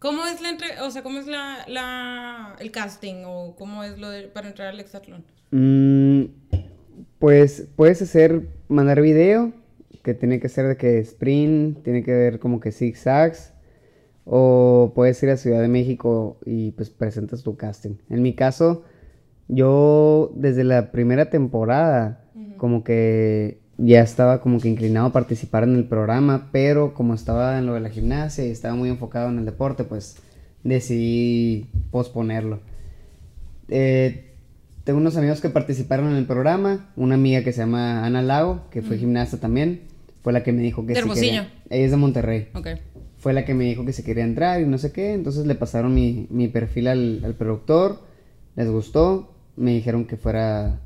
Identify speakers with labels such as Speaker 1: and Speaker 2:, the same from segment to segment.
Speaker 1: ¿Cómo es la entre, o sea, cómo es la, la el casting o cómo es lo de para entrar al hexatlón?
Speaker 2: Mm, pues puedes hacer, mandar video, que tiene que ser de que sprint, tiene que ver como que zigzags, o puedes ir a Ciudad de México y pues presentas tu casting. En mi caso, yo desde la primera temporada, como que ya estaba como que inclinado a participar en el programa, pero como estaba en lo de la gimnasia y estaba muy enfocado en el deporte, pues decidí posponerlo. Eh, tengo unos amigos que participaron en el programa, una amiga que se llama Ana Lago, que fue gimnasta también, fue la que me dijo que
Speaker 1: ¿De
Speaker 2: sí Ella es de Monterrey.
Speaker 1: Ok.
Speaker 2: Fue la que me dijo que se quería entrar y no sé qué, entonces le pasaron mi, mi perfil al, al productor, les gustó, me dijeron que fuera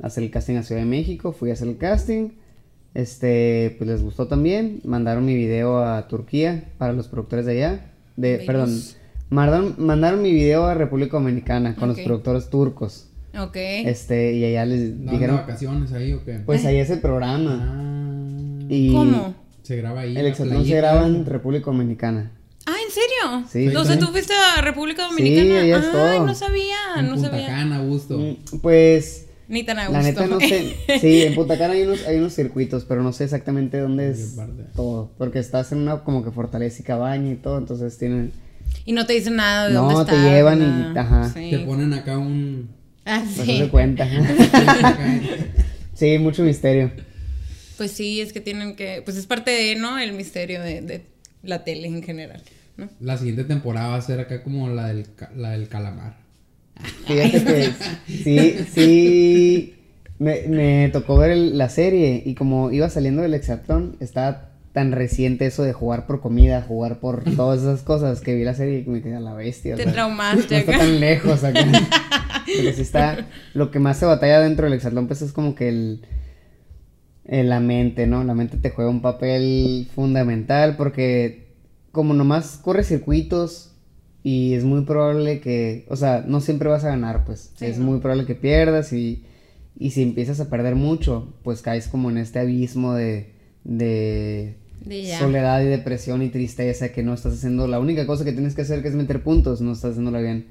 Speaker 2: a hacer el casting a Ciudad de México, fui a hacer el casting, este, pues les gustó también, mandaron mi video a Turquía para los productores de allá, de,
Speaker 1: Bellos.
Speaker 2: perdón, mandaron, mandaron mi video a República Dominicana con los productores turcos,
Speaker 1: Ok.
Speaker 2: este, y allá les
Speaker 3: ¿Daban de
Speaker 2: dijeron,
Speaker 3: vacaciones ahí o qué?
Speaker 2: pues ahí es el programa,
Speaker 3: Ah,
Speaker 2: y
Speaker 1: ¿Cómo?
Speaker 3: se graba ahí.
Speaker 2: el exatlón se graba en República Dominicana.
Speaker 1: Ah, ¿en serio?
Speaker 2: Sí.
Speaker 1: O sea,
Speaker 2: Sí.
Speaker 1: tú fuiste a República Dominicana.
Speaker 2: allá es
Speaker 1: Ay,
Speaker 2: todo.
Speaker 1: no sabía,
Speaker 3: En
Speaker 1: no
Speaker 3: Punta
Speaker 1: sabía.
Speaker 3: Cana, gusto.
Speaker 2: Mm, Pues
Speaker 1: Ni tan a
Speaker 2: la
Speaker 1: gusto.
Speaker 2: neta no sé. Sí, en Punta Cana hay unos, hay unos circuitos, pero no sé exactamente dónde
Speaker 3: ¿En
Speaker 2: es todo. Porque estás en una como que fortaleza y cabaña y todo, entonces tienen.
Speaker 1: y no te dicen nada de
Speaker 2: No,
Speaker 1: dónde
Speaker 2: te
Speaker 1: estás.
Speaker 2: llevan y-
Speaker 1: nada.
Speaker 2: ajá.
Speaker 1: Sí.
Speaker 3: Te ponen acá un...
Speaker 1: Ah,
Speaker 2: No
Speaker 1: sí.
Speaker 2: se cuenta. sí, mucho misterio.
Speaker 1: Pues sí, es que tienen que. Pues es parte de, ¿no? El misterio de, de la tele en general. ¿no?
Speaker 3: La siguiente temporada va a ser acá como la del, la del calamar.
Speaker 2: Fíjate que sí, sí. Me, me tocó ver el- la serie y como iba saliendo del hexatlón, estaba tan reciente eso de jugar por comida, jugar por todas esas cosas que vi la serie y me quedé a la bestia. o
Speaker 1: Te
Speaker 2: sea.
Speaker 1: traumaste
Speaker 2: No está tan lejos acá. Porque sí está. Lo que más se batalla dentro del hexatlón, pues es como que el. el- la mente, ¿no? La mente te juega un papel fundamental porque, como nomás corres circuitos y es muy probable que. O sea, no siempre vas a ganar, pues.
Speaker 1: Sí,
Speaker 2: es
Speaker 1: ¿no?
Speaker 2: muy probable que pierdas y. Y si empiezas a perder mucho, pues caes como en este abismo de. de soledad y depresión y tristeza que no estás haciendo la única cosa que tienes que hacer que es meter puntos, no estás haciéndolo bien.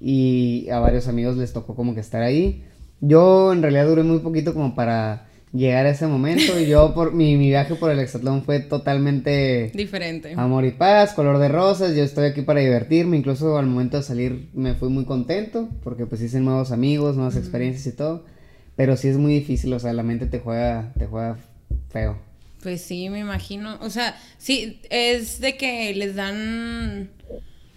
Speaker 2: Y a varios amigos les tocó como que estar ahí. Yo en realidad duré muy poquito como para llegar a ese momento y yo por mi, mi viaje por el hexatlón fue totalmente
Speaker 1: Diferente.
Speaker 2: amor y paz, color de rosas, yo estoy aquí para divertirme, incluso al momento de salir me fui muy contento porque pues hice nuevos amigos, nuevas experiencias y todo, pero sí es muy difícil, o sea, la mente te juega te juega feo.
Speaker 1: Pues sí, me imagino. O sea, sí, es de que les dan.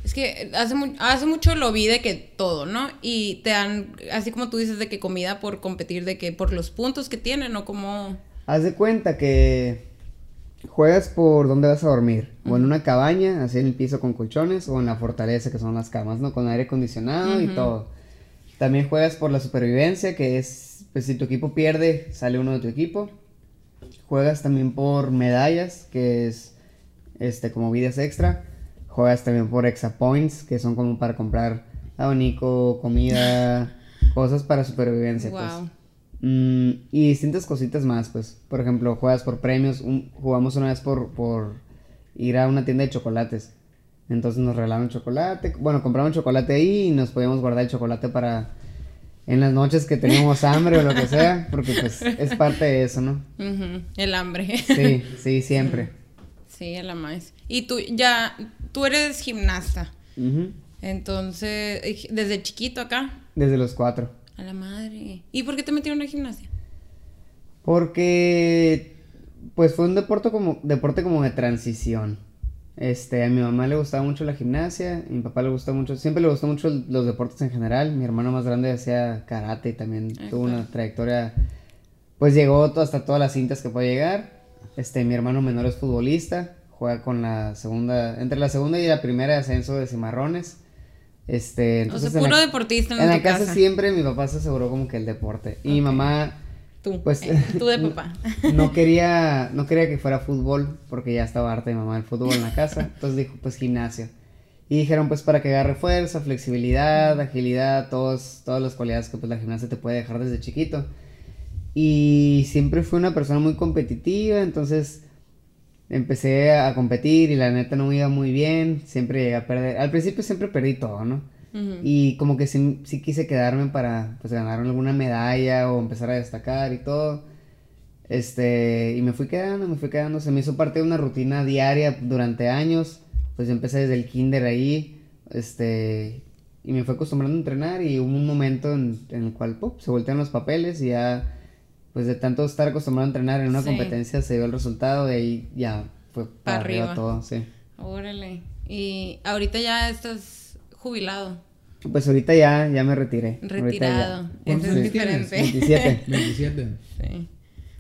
Speaker 1: Es que hace, mu- hace mucho lo vi de que todo, ¿no? Y te dan, así como tú dices, de que comida por competir, de que por los puntos que tienen, o como.
Speaker 2: Haz de cuenta que juegas por dónde vas a dormir, o en una cabaña, así en el piso con colchones, o en la fortaleza, que son las camas, ¿no? Con aire acondicionado y todo. También juegas por la supervivencia, que es, pues si tu equipo pierde, sale uno de tu equipo. Juegas también por medallas, que es, este, como vidas extra. Juegas también por extra points, que son como para comprar abanico, comida, cosas para supervivencia, pues.
Speaker 1: Wow.
Speaker 2: Mm, y distintas cositas más, pues. Por ejemplo, juegas por premios. un- jugamos una vez por, por ir a una tienda de chocolates. Entonces nos regalaron chocolate. Bueno, compramos chocolate ahí y nos podíamos guardar el chocolate para en las noches que teníamos hambre o lo que sea. Porque pues es parte de eso, ¿no?
Speaker 1: El hambre.
Speaker 2: Sí, sí, siempre.
Speaker 1: Sí, a la más. Y tú ya, tú eres gimnasta. Entonces, eh, desde chiquito acá.
Speaker 2: Desde los cuatro.
Speaker 1: A la madre. ¿Y por qué te metieron a gimnasia?
Speaker 2: Porque pues fue un deporte como deporte como de transición. Este, a mi mamá le gustaba mucho la gimnasia, a mi papá le gustó mucho, siempre le gustó mucho los deportes en general. Mi hermano más grande hacía karate y también tuvo una trayectoria pues llegó hasta todas las cintas que puede llegar. Este, mi hermano menor es futbolista, juega con la segunda, entre la segunda y la primera de ascenso de Cimarrones. Este,
Speaker 1: O
Speaker 2: entonces
Speaker 1: sea,
Speaker 2: en
Speaker 1: puro
Speaker 2: la-
Speaker 1: deportista en,
Speaker 2: la casa,
Speaker 1: casa.
Speaker 2: siempre mi papá se aseguró como que el deporte. Y mi mamá
Speaker 1: Tú,
Speaker 2: Pues-
Speaker 1: eh, tú de papá.
Speaker 2: no quería, no quería que fuera fútbol porque ya estaba harta mi mamá del fútbol en la casa. Entonces dijo, pues gimnasio. Y dijeron, pues para que agarre fuerza, flexibilidad, agilidad, todos, todas las cualidades que pues la gimnasia te puede dejar desde chiquito. Y siempre fui una persona muy competitiva, entonces empecé a competir y la neta no me iba muy bien, siempre llegué a perder. Al principio siempre perdí todo, ¿no? Y como que sí, sí quise quedarme para pues ganar alguna medalla o empezar a destacar y todo. Este, y me fui quedando, me fui quedando, se me hizo parte de una rutina diaria durante años. Pues yo empecé desde el kinder ahí, este, y me fue acostumbrando a entrenar y hubo un momento en, en el cual se voltean los papeles y ya, pues de tanto estar acostumbrado a entrenar en una
Speaker 1: Sí.
Speaker 2: competencia se dio el resultado y ahí ya fue para
Speaker 1: Pa'
Speaker 2: arriba
Speaker 1: arriba.
Speaker 2: todo, sí.
Speaker 1: Órale. Y ahorita ya estás jubilado,
Speaker 2: Pues ahorita ya, ya me retiré.
Speaker 1: Retirado.
Speaker 3: ¿Cuántos
Speaker 1: Eso es
Speaker 3: tienes?
Speaker 1: diferente.
Speaker 2: 27.
Speaker 3: 27.
Speaker 1: Sí.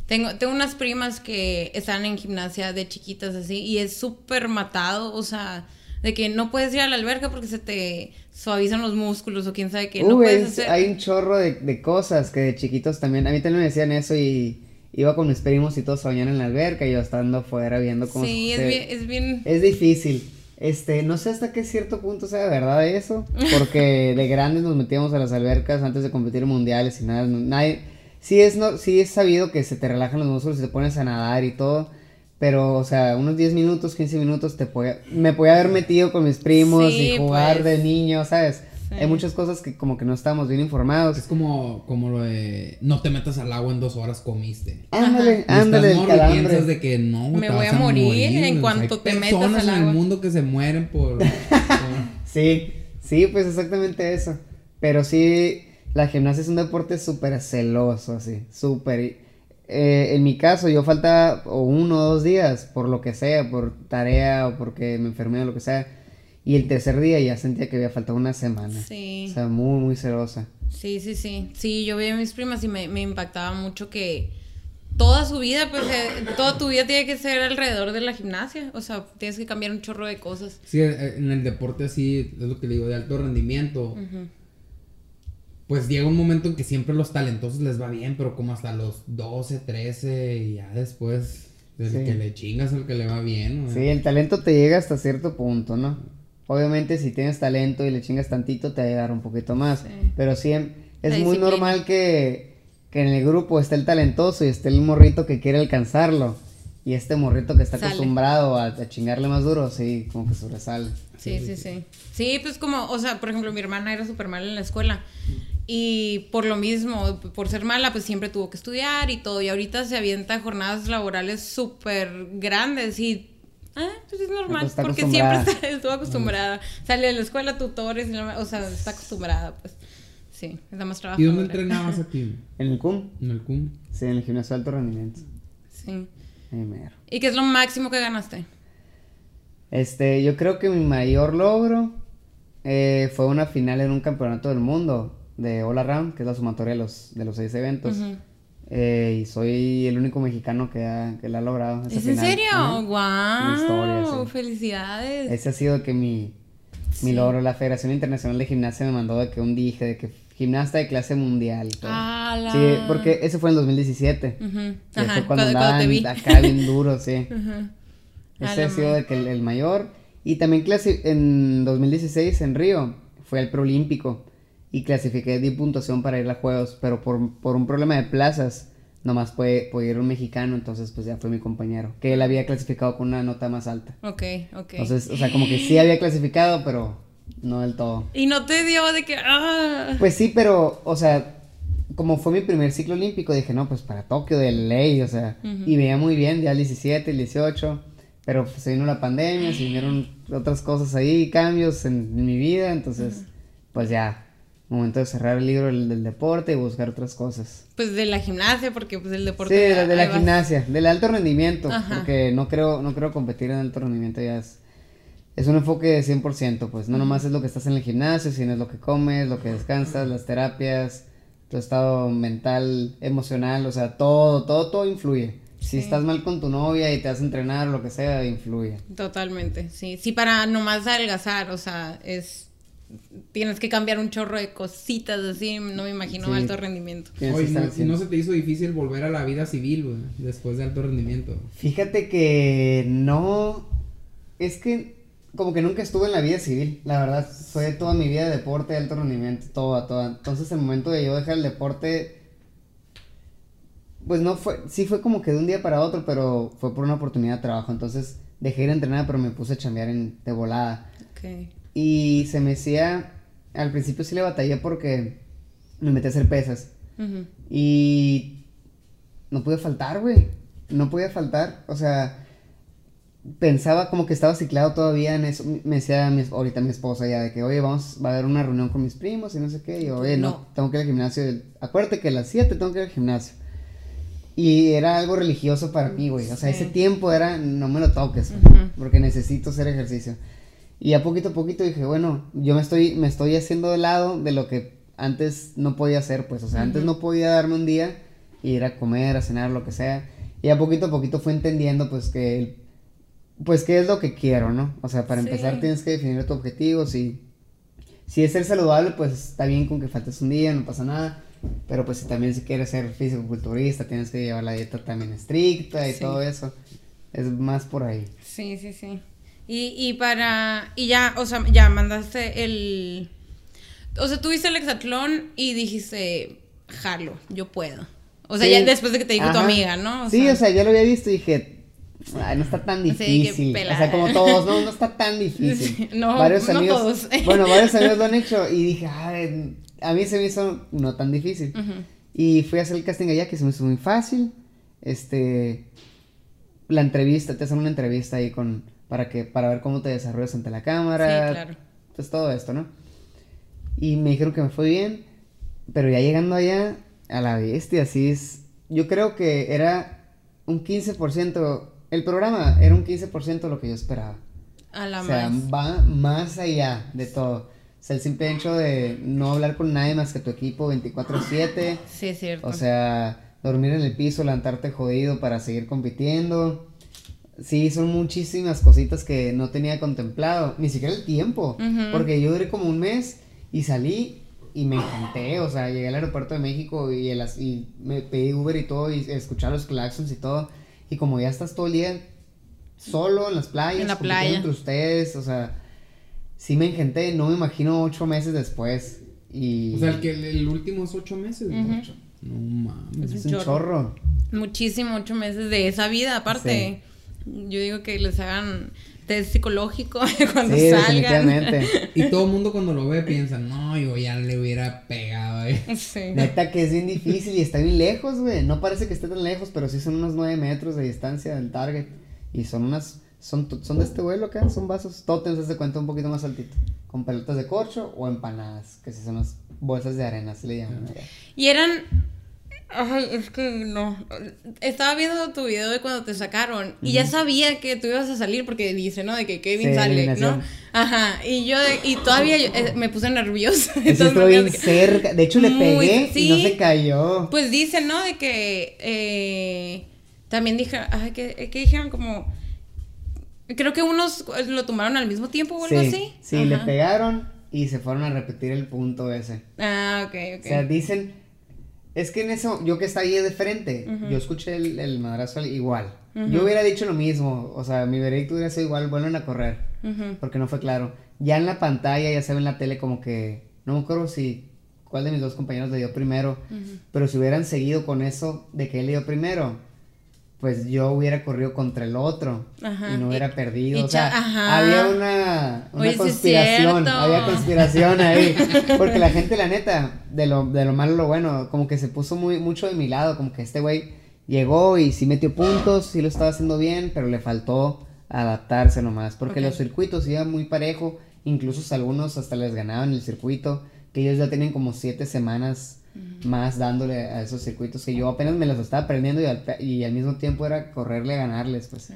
Speaker 1: Tengo, tengo unas primas que están en gimnasia de chiquitas así y es súper matado, o sea, de que no puedes ir a la alberca porque se te suavizan los músculos o quién sabe qué, no
Speaker 2: Uy,
Speaker 1: puedes
Speaker 2: es-
Speaker 1: hacer.
Speaker 2: hay un chorro de, de cosas que de chiquitos también. A mí también me decían eso y iba con mis primos y todos se bañaban en la alberca y yo estando afuera viendo cómo
Speaker 1: Sí, es bien, es bien...
Speaker 2: Es difícil. Este, no sé hasta qué cierto punto sea verdad eso, porque de grandes nos metíamos a las albercas antes de competir en mundiales y nada, nadie, sí es no, sí es sabido que se te relajan los músculos y te pones a nadar y todo, pero o sea, unos 10 minutos, 15 minutos te podía- me podía haber metido con mis primos
Speaker 1: Sí,
Speaker 2: y jugar
Speaker 1: pues.
Speaker 2: de niño, ¿sabes?
Speaker 1: Sí.
Speaker 2: Hay muchas cosas que como que no estamos bien informados.
Speaker 3: Es como, como lo de no te metas al agua en dos horas comiste.
Speaker 2: Ándale,
Speaker 3: Y
Speaker 2: ándale,
Speaker 3: y piensas de que no,
Speaker 1: Me
Speaker 3: te
Speaker 1: voy
Speaker 3: vas
Speaker 1: a morir en cuanto
Speaker 3: Hay
Speaker 1: te metas
Speaker 3: personas
Speaker 1: al
Speaker 3: en el
Speaker 1: agua.
Speaker 3: mundo que se mueren por... por-
Speaker 2: Sí, sí, pues exactamente eso. Pero sí, la gimnasia es un deporte súper celoso, así, súper. Eh, en mi caso, yo falta o uno o dos días, por lo que sea, por tarea o porque me enfermé o lo que sea. Y el tercer día ya sentía que había faltado una semana.
Speaker 1: Sí.
Speaker 2: O sea, muy, muy celosa.
Speaker 1: Sí, sí, sí. Sí, yo veía a mis primas y me, me impactaba mucho que toda su vida, pues, eh, toda tu vida tiene que ser alrededor de la gimnasia. O sea, tienes que cambiar un chorro de cosas.
Speaker 3: Sí, en el deporte así, es lo que le digo, de alto rendimiento.
Speaker 1: Ujú.
Speaker 3: Pues llega un momento en que siempre los talentosos les va bien, pero como hasta los 12, 13 y ya después, desde
Speaker 2: Sí.
Speaker 3: que le chingas al que le va bien. ¿no?
Speaker 2: Sí, el talento te llega hasta cierto punto, ¿no? Obviamente si tienes talento y le chingas tantito te va a llegar un poquito más.
Speaker 1: Sí.
Speaker 2: Pero sí, es muy normal que, que en el grupo esté el talentoso y esté el morrito que quiere alcanzarlo. Y este morrito que está
Speaker 1: Sale.
Speaker 2: acostumbrado a, a chingarle más duro, sí, como que sobresale.
Speaker 1: Sí, sí, sí. Sí, pues como, o sea, por ejemplo, mi hermana era súper mala en la escuela. Y por lo mismo, por ser mala, pues siempre tuvo que estudiar y todo. Y ahorita se avienta jornadas laborales súper grandes y... Ah, pues es normal,
Speaker 2: Pues está
Speaker 1: porque siempre está- estuvo acostumbrada. Sale de la escuela, tutores, y la- o sea, está acostumbrada, pues. Sí, es la más trabajo.
Speaker 3: ¿Y dónde entrenabas aquí?
Speaker 2: En el CUM,
Speaker 3: En el CUM.
Speaker 2: sí, en el gimnasio de alto rendimiento.
Speaker 1: Sí.
Speaker 2: Mero.
Speaker 1: ¿Y qué es lo máximo que ganaste?
Speaker 2: Este, yo creo que mi mayor logro eh, fue una final en un campeonato del mundo de All Around, que es la sumatoria de los, de los seis eventos. Eh, y soy el único mexicano que, ha, que la ha logrado. esa
Speaker 1: ¿Es en serio? ¡Guau!
Speaker 2: Sí.
Speaker 1: ¡Felicidades!
Speaker 2: Ese ha sido que mi, mi
Speaker 1: Sí.
Speaker 2: logro. La Federación Internacional de Gimnasia me mandó de que un dije de que gimnasta de clase mundial.
Speaker 1: ¡Hala!
Speaker 2: Sí, porque ese fue en 2017.
Speaker 1: Ujú.
Speaker 2: Y
Speaker 1: Ajá,
Speaker 2: fue cuando, andaban
Speaker 1: te vi.
Speaker 2: acá bien duro, sí.
Speaker 1: Ujú. A
Speaker 2: Ese ha sido de que el, el mayor. Y también clasi- en 2016 en Río fue el preolímpico y clasifiqué di puntuación para ir a Juegos, pero por, por un problema de plazas nomás puede, puede ir un mexicano, entonces pues ya fue mi compañero, que él había clasificado con una nota más alta.
Speaker 1: Ok, ok.
Speaker 2: Entonces, o sea, como que sí había clasificado, pero no del todo.
Speaker 1: y no te dio de que. ¡ah!
Speaker 2: Pues sí, pero, o sea, como fue mi primer ciclo olímpico, dije, no, pues para Tokio de ley, o sea, y veía muy bien ya el 17, el 18, pero pues, se vino la pandemia, se vinieron otras cosas ahí, cambios en, en mi vida, entonces, pues ya, momento de cerrar el libro del, del deporte y buscar otras cosas.
Speaker 1: Pues de la gimnasia, porque pues el deporte.
Speaker 2: sí, de, la- de la
Speaker 1: ahí vas.
Speaker 2: gimnasia, del alto rendimiento,
Speaker 1: Ajá.
Speaker 2: porque no creo, no creo competir en alto rendimiento, ya es... Es un enfoque de 100%, pues no nomás es lo que estás en el gimnasio, sino es lo que comes, lo que descansas, las terapias, tu estado mental, emocional, o sea, todo, todo, todo influye. Si
Speaker 1: Sí.
Speaker 2: estás mal con tu novia y te vas a entrenar, lo que sea, influye.
Speaker 1: Totalmente, sí. Sí, para nomás adelgazar, o sea, es. Tienes que cambiar un chorro de cositas así, no me imagino
Speaker 2: Sí.
Speaker 1: alto rendimiento.
Speaker 3: Oye, no,
Speaker 2: cien.
Speaker 3: ¿no se te hizo difícil volver a la vida civil? Después de alto rendimiento.
Speaker 2: Fíjate que no, es que como que nunca estuve en la vida civil, la verdad, fue toda mi vida de deporte de alto rendimiento, toda, toda. Entonces, el momento de yo dejar el deporte, pues no fue, sí fue como que de un día para otro, pero fue por una oportunidad de trabajo. Entonces dejé ir a entrenar, pero me puse a chambear en, de volada.
Speaker 1: Ok.
Speaker 2: Y se me hacía, al principio sí le batallé porque me metí a hacer pesas.
Speaker 1: Ujú.
Speaker 2: Y no pude faltar, güey. No podía faltar. O sea, pensaba como que estaba ciclado todavía en eso. Me decía mi, ahorita mi esposa ya de que, oye, vamos, va a haber una reunión con mis primos y no sé qué. Y yo, oye, no,
Speaker 1: No.
Speaker 2: tengo que ir al gimnasio. Acuérdate que a las 7 tengo que ir al gimnasio. Y era algo religioso para mí, güey. O sea,
Speaker 1: Sí.
Speaker 2: ese tiempo era, no me lo toques, güey,
Speaker 1: Ujú.
Speaker 2: porque necesito hacer ejercicio. Y a poquito a poquito dije, bueno, yo me estoy, me estoy haciendo de lado de lo que antes no podía hacer, pues, o sea, antes
Speaker 1: Ujú.
Speaker 2: no podía darme un día y ir a comer, a cenar, lo que sea. Y a poquito a poquito fue entendiendo, pues, que, el- pues, qué es lo que quiero, ¿no? O sea, para
Speaker 1: Sí.
Speaker 2: empezar tienes que definir tu objetivo, si, si es ser saludable, pues, está bien con que faltes un día, no pasa nada. Pero pues si también si quieres ser físico-culturista, tienes que llevar la dieta también estricta y
Speaker 1: Sí.
Speaker 2: todo eso. Es más por ahí.
Speaker 1: Sí, sí, sí. Y, y para. Y ya, o sea, ya mandaste el. O sea, tuviste el hexatlón y dijiste, jalo, yo puedo. O sea,
Speaker 2: Sí.
Speaker 1: ya después de que te dijo tu
Speaker 2: Ajá.
Speaker 1: amiga, ¿no?
Speaker 2: sí, o sea, ya lo había visto y dije, ay, no está tan difícil. o sea, como todos, no, no está tan difícil.
Speaker 1: No,
Speaker 2: varios
Speaker 1: no
Speaker 2: amigos,
Speaker 1: todos.
Speaker 2: bueno, varios amigos lo han hecho y dije, ay, a mí se me hizo no tan difícil. Y fui a hacer el casting allá, que se me hizo muy fácil. Este. La entrevista, te hacen una entrevista ahí con. Para que, para ver cómo te desarrollas ante la cámara.
Speaker 1: Sí, claro.
Speaker 2: Pues todo esto, ¿no? Y me dijeron que me fue bien. Pero ya llegando allá, a la bestia, así es. Yo creo que era un 15%. El programa era un 15% lo que yo esperaba.
Speaker 1: A la
Speaker 2: O sea,
Speaker 1: más.
Speaker 2: va más allá de todo. O sea, el simple hecho de no hablar con nadie más que tu equipo 24/7.
Speaker 1: Sí, es cierto.
Speaker 2: O sea, dormir en el piso, levantarte jodido para seguir compitiendo. Sí, son muchísimas cositas que no tenía contemplado. Ni siquiera el tiempo.
Speaker 1: Ujú.
Speaker 2: Porque yo duré como un mes y salí y me encanté. O sea, llegué al aeropuerto de México y, el y me pedí Uber y todo y escuchar los claxons y todo. Y como ya estás todo el día solo en las playas,
Speaker 1: En la playa.
Speaker 2: entre ustedes, o sea, sí me engenté. No me imagino ocho meses después. Y
Speaker 3: O sea, el que el, el últimos ocho meses. Ocho. No mames.
Speaker 1: Es
Speaker 2: es
Speaker 1: un chorro. Muchísimo, ocho meses de esa vida, aparte. Yo digo que les hagan test psicológico cuando
Speaker 2: Sí,
Speaker 1: salgan.
Speaker 2: definitivamente.
Speaker 3: Y todo el mundo cuando lo ve piensa, no, yo ya le hubiera pegado, eh.
Speaker 1: Sí.
Speaker 2: Neta que es bien difícil y está bien lejos, güey. No parece que esté tan lejos, pero sí son unos 9 metros de distancia del target. Y son unas. Son, son de este vuelo acá, son vasos. Totems, se cuenta un poquito más altito. Con pelotas de corcho o empanadas, que sí son las bolsas de arena, así le llaman. allá.
Speaker 1: Y eran. Ay, es que no. Estaba viendo tu video de cuando te sacaron y ya sabía que tú ibas a salir porque dice, ¿no? De que Kevin
Speaker 2: Sí,
Speaker 1: sale,
Speaker 2: eliminación.
Speaker 1: ¿no? Ajá. Y yo, y todavía yo, eh, me puse nerviosa.
Speaker 2: Estuvo bien cerca. De hecho, le
Speaker 1: Muy-
Speaker 2: pegué y no
Speaker 1: sí.
Speaker 2: se cayó.
Speaker 1: Pues dicen, ¿no? De que eh, también dije, ay, que, que dijeron como, creo que unos lo tomaron al mismo tiempo o algo
Speaker 2: sí,
Speaker 1: así.
Speaker 2: sí, le pegaron y se fueron a repetir el punto ese.
Speaker 1: Ah, ok, ok.
Speaker 2: O sea, dicen. Es que en eso, yo que estaba ahí de frente, yo escuché el, el madrazo igual. Yo hubiera dicho lo mismo. O sea, mi veredicto hubiera sido igual, vuelven a correr. Porque no fue claro. Ya en la pantalla, ya se ve en la tele como que. No me acuerdo si. ¿Cuál de mis dos compañeros le dio primero? Pero si hubieran seguido con eso de que él le dio primero, pues yo hubiera corrido contra el otro.
Speaker 1: Ajá,
Speaker 2: Y no
Speaker 1: y-
Speaker 2: hubiera perdido.
Speaker 1: y
Speaker 2: o sea,
Speaker 1: ajá.
Speaker 2: había una, una
Speaker 1: Oye,
Speaker 2: conspiración. había conspiración ahí. Porque la gente, la neta, de lo, de lo malo a lo bueno, como que se puso muy, mucho de mi lado. Como que este güey llegó y sí metió puntos, sí lo estaba haciendo bien, pero le faltó adaptarse nomás. Porque los circuitos iban muy parejo. Incluso algunos hasta les ganaban el circuito. Que ellos ya tenían como siete semanas más dándole a esos circuitos que yo apenas me los estaba aprendiendo y al, y al mismo tiempo era correrle a ganarles, pues.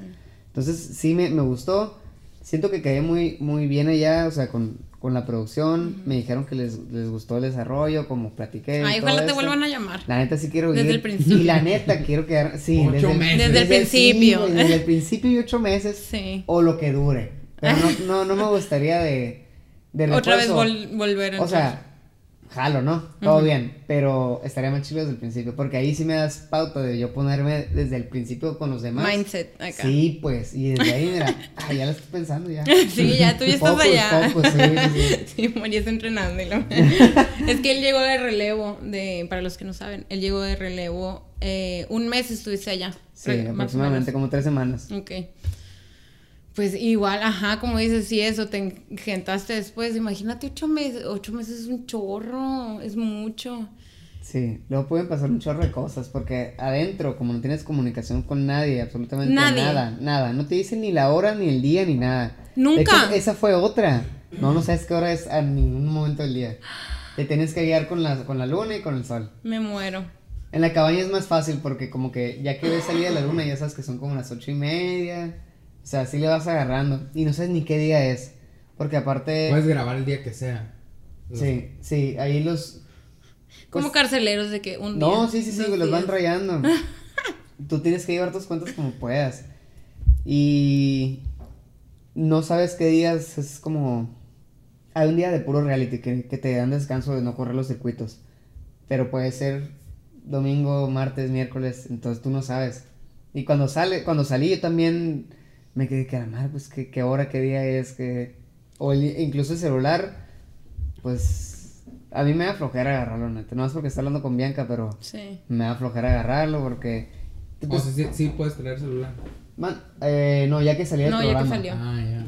Speaker 2: Entonces sí me, me gustó. Siento que quedé muy, muy bien allá, o sea, con, con la producción. Me dijeron que les, les gustó el desarrollo, como platiqué.
Speaker 1: Ay, ojalá te vuelvan a llamar.
Speaker 2: La neta sí quiero ir.
Speaker 1: Desde el principio.
Speaker 2: Y la neta quiero quedar. Sí,
Speaker 3: Ocho
Speaker 2: desde, el-
Speaker 3: meses.
Speaker 1: Desde el
Speaker 2: sí,
Speaker 1: principio.
Speaker 2: güey, desde el principio y ocho meses.
Speaker 1: Sí.
Speaker 2: O lo que dure. Pero no, no, no me gustaría de. de
Speaker 1: Otra vez vol- volver a
Speaker 2: O
Speaker 1: entrar.
Speaker 2: sea, jalo, ¿no? Todo bien, pero estaría más chido desde el principio, porque ahí sí me das pauta de yo ponerme desde el principio con los demás.
Speaker 1: Mindset acá.
Speaker 2: Sí, pues, y desde ahí, mira, ah, ya lo estoy pensando ya.
Speaker 1: Sí, ya tú ya estás
Speaker 2: Focus,
Speaker 1: allá.
Speaker 2: focus, sí, sí, sí.
Speaker 1: María está entrenando. y lo- es que él llegó de relevo, de, para los que no saben, él llegó de relevo eh, un mes estuviste allá.
Speaker 2: Sí, aproximadamente como tres semanas.
Speaker 1: Ok. Pues igual, ajá, como dices, si eso, te engentaste después. Imagínate ocho meses. Ocho meses es un chorro, es mucho.
Speaker 2: Sí, luego pueden pasar un chorro de cosas, porque adentro, como no tienes comunicación con nadie, absolutamente
Speaker 1: Nadie.
Speaker 2: nada, nada, no te dicen ni la hora, ni el día, ni nada.
Speaker 1: Nunca.
Speaker 2: hecho, esa fue otra. No, no sabes qué hora es a ningún momento del día. Te tienes que guiar con la, con la luna y con el sol.
Speaker 1: Me muero.
Speaker 2: En la cabaña es más fácil porque como que ya que ves salida la luna, ya sabes que son como las ocho y media. O sea, así le vas agarrando. Y no sabes ni qué día es. Porque aparte...
Speaker 3: Puedes grabar el día que sea.
Speaker 2: Sí, sí, ahí los...
Speaker 1: Como
Speaker 2: pues,
Speaker 1: carceleros de que un día.
Speaker 2: No, sí, sí, sí, los van rayando. Tú tienes que llevar tus cuentas como puedas. Y no sabes qué días es como... Hay un día de puro reality que, que te dan descanso de no correr los circuitos. Pero puede ser domingo, martes, miércoles, entonces tú no sabes. Y cuando sale, cuando salí yo también me quedé que a la madre, pues qué, qué hora, qué día es, que... O el- incluso el celular, pues a mí me da flojera agarrarlo, neta. No es porque está hablando con Bianca, pero
Speaker 1: Sí.
Speaker 2: me da flojera agarrarlo porque...
Speaker 3: O
Speaker 2: pues,
Speaker 3: sea, sí, sí puedes traer celular.
Speaker 2: man, eh, no, ya que salía el
Speaker 1: No, ya que
Speaker 2: programa.
Speaker 1: salió.
Speaker 3: Ah, ya.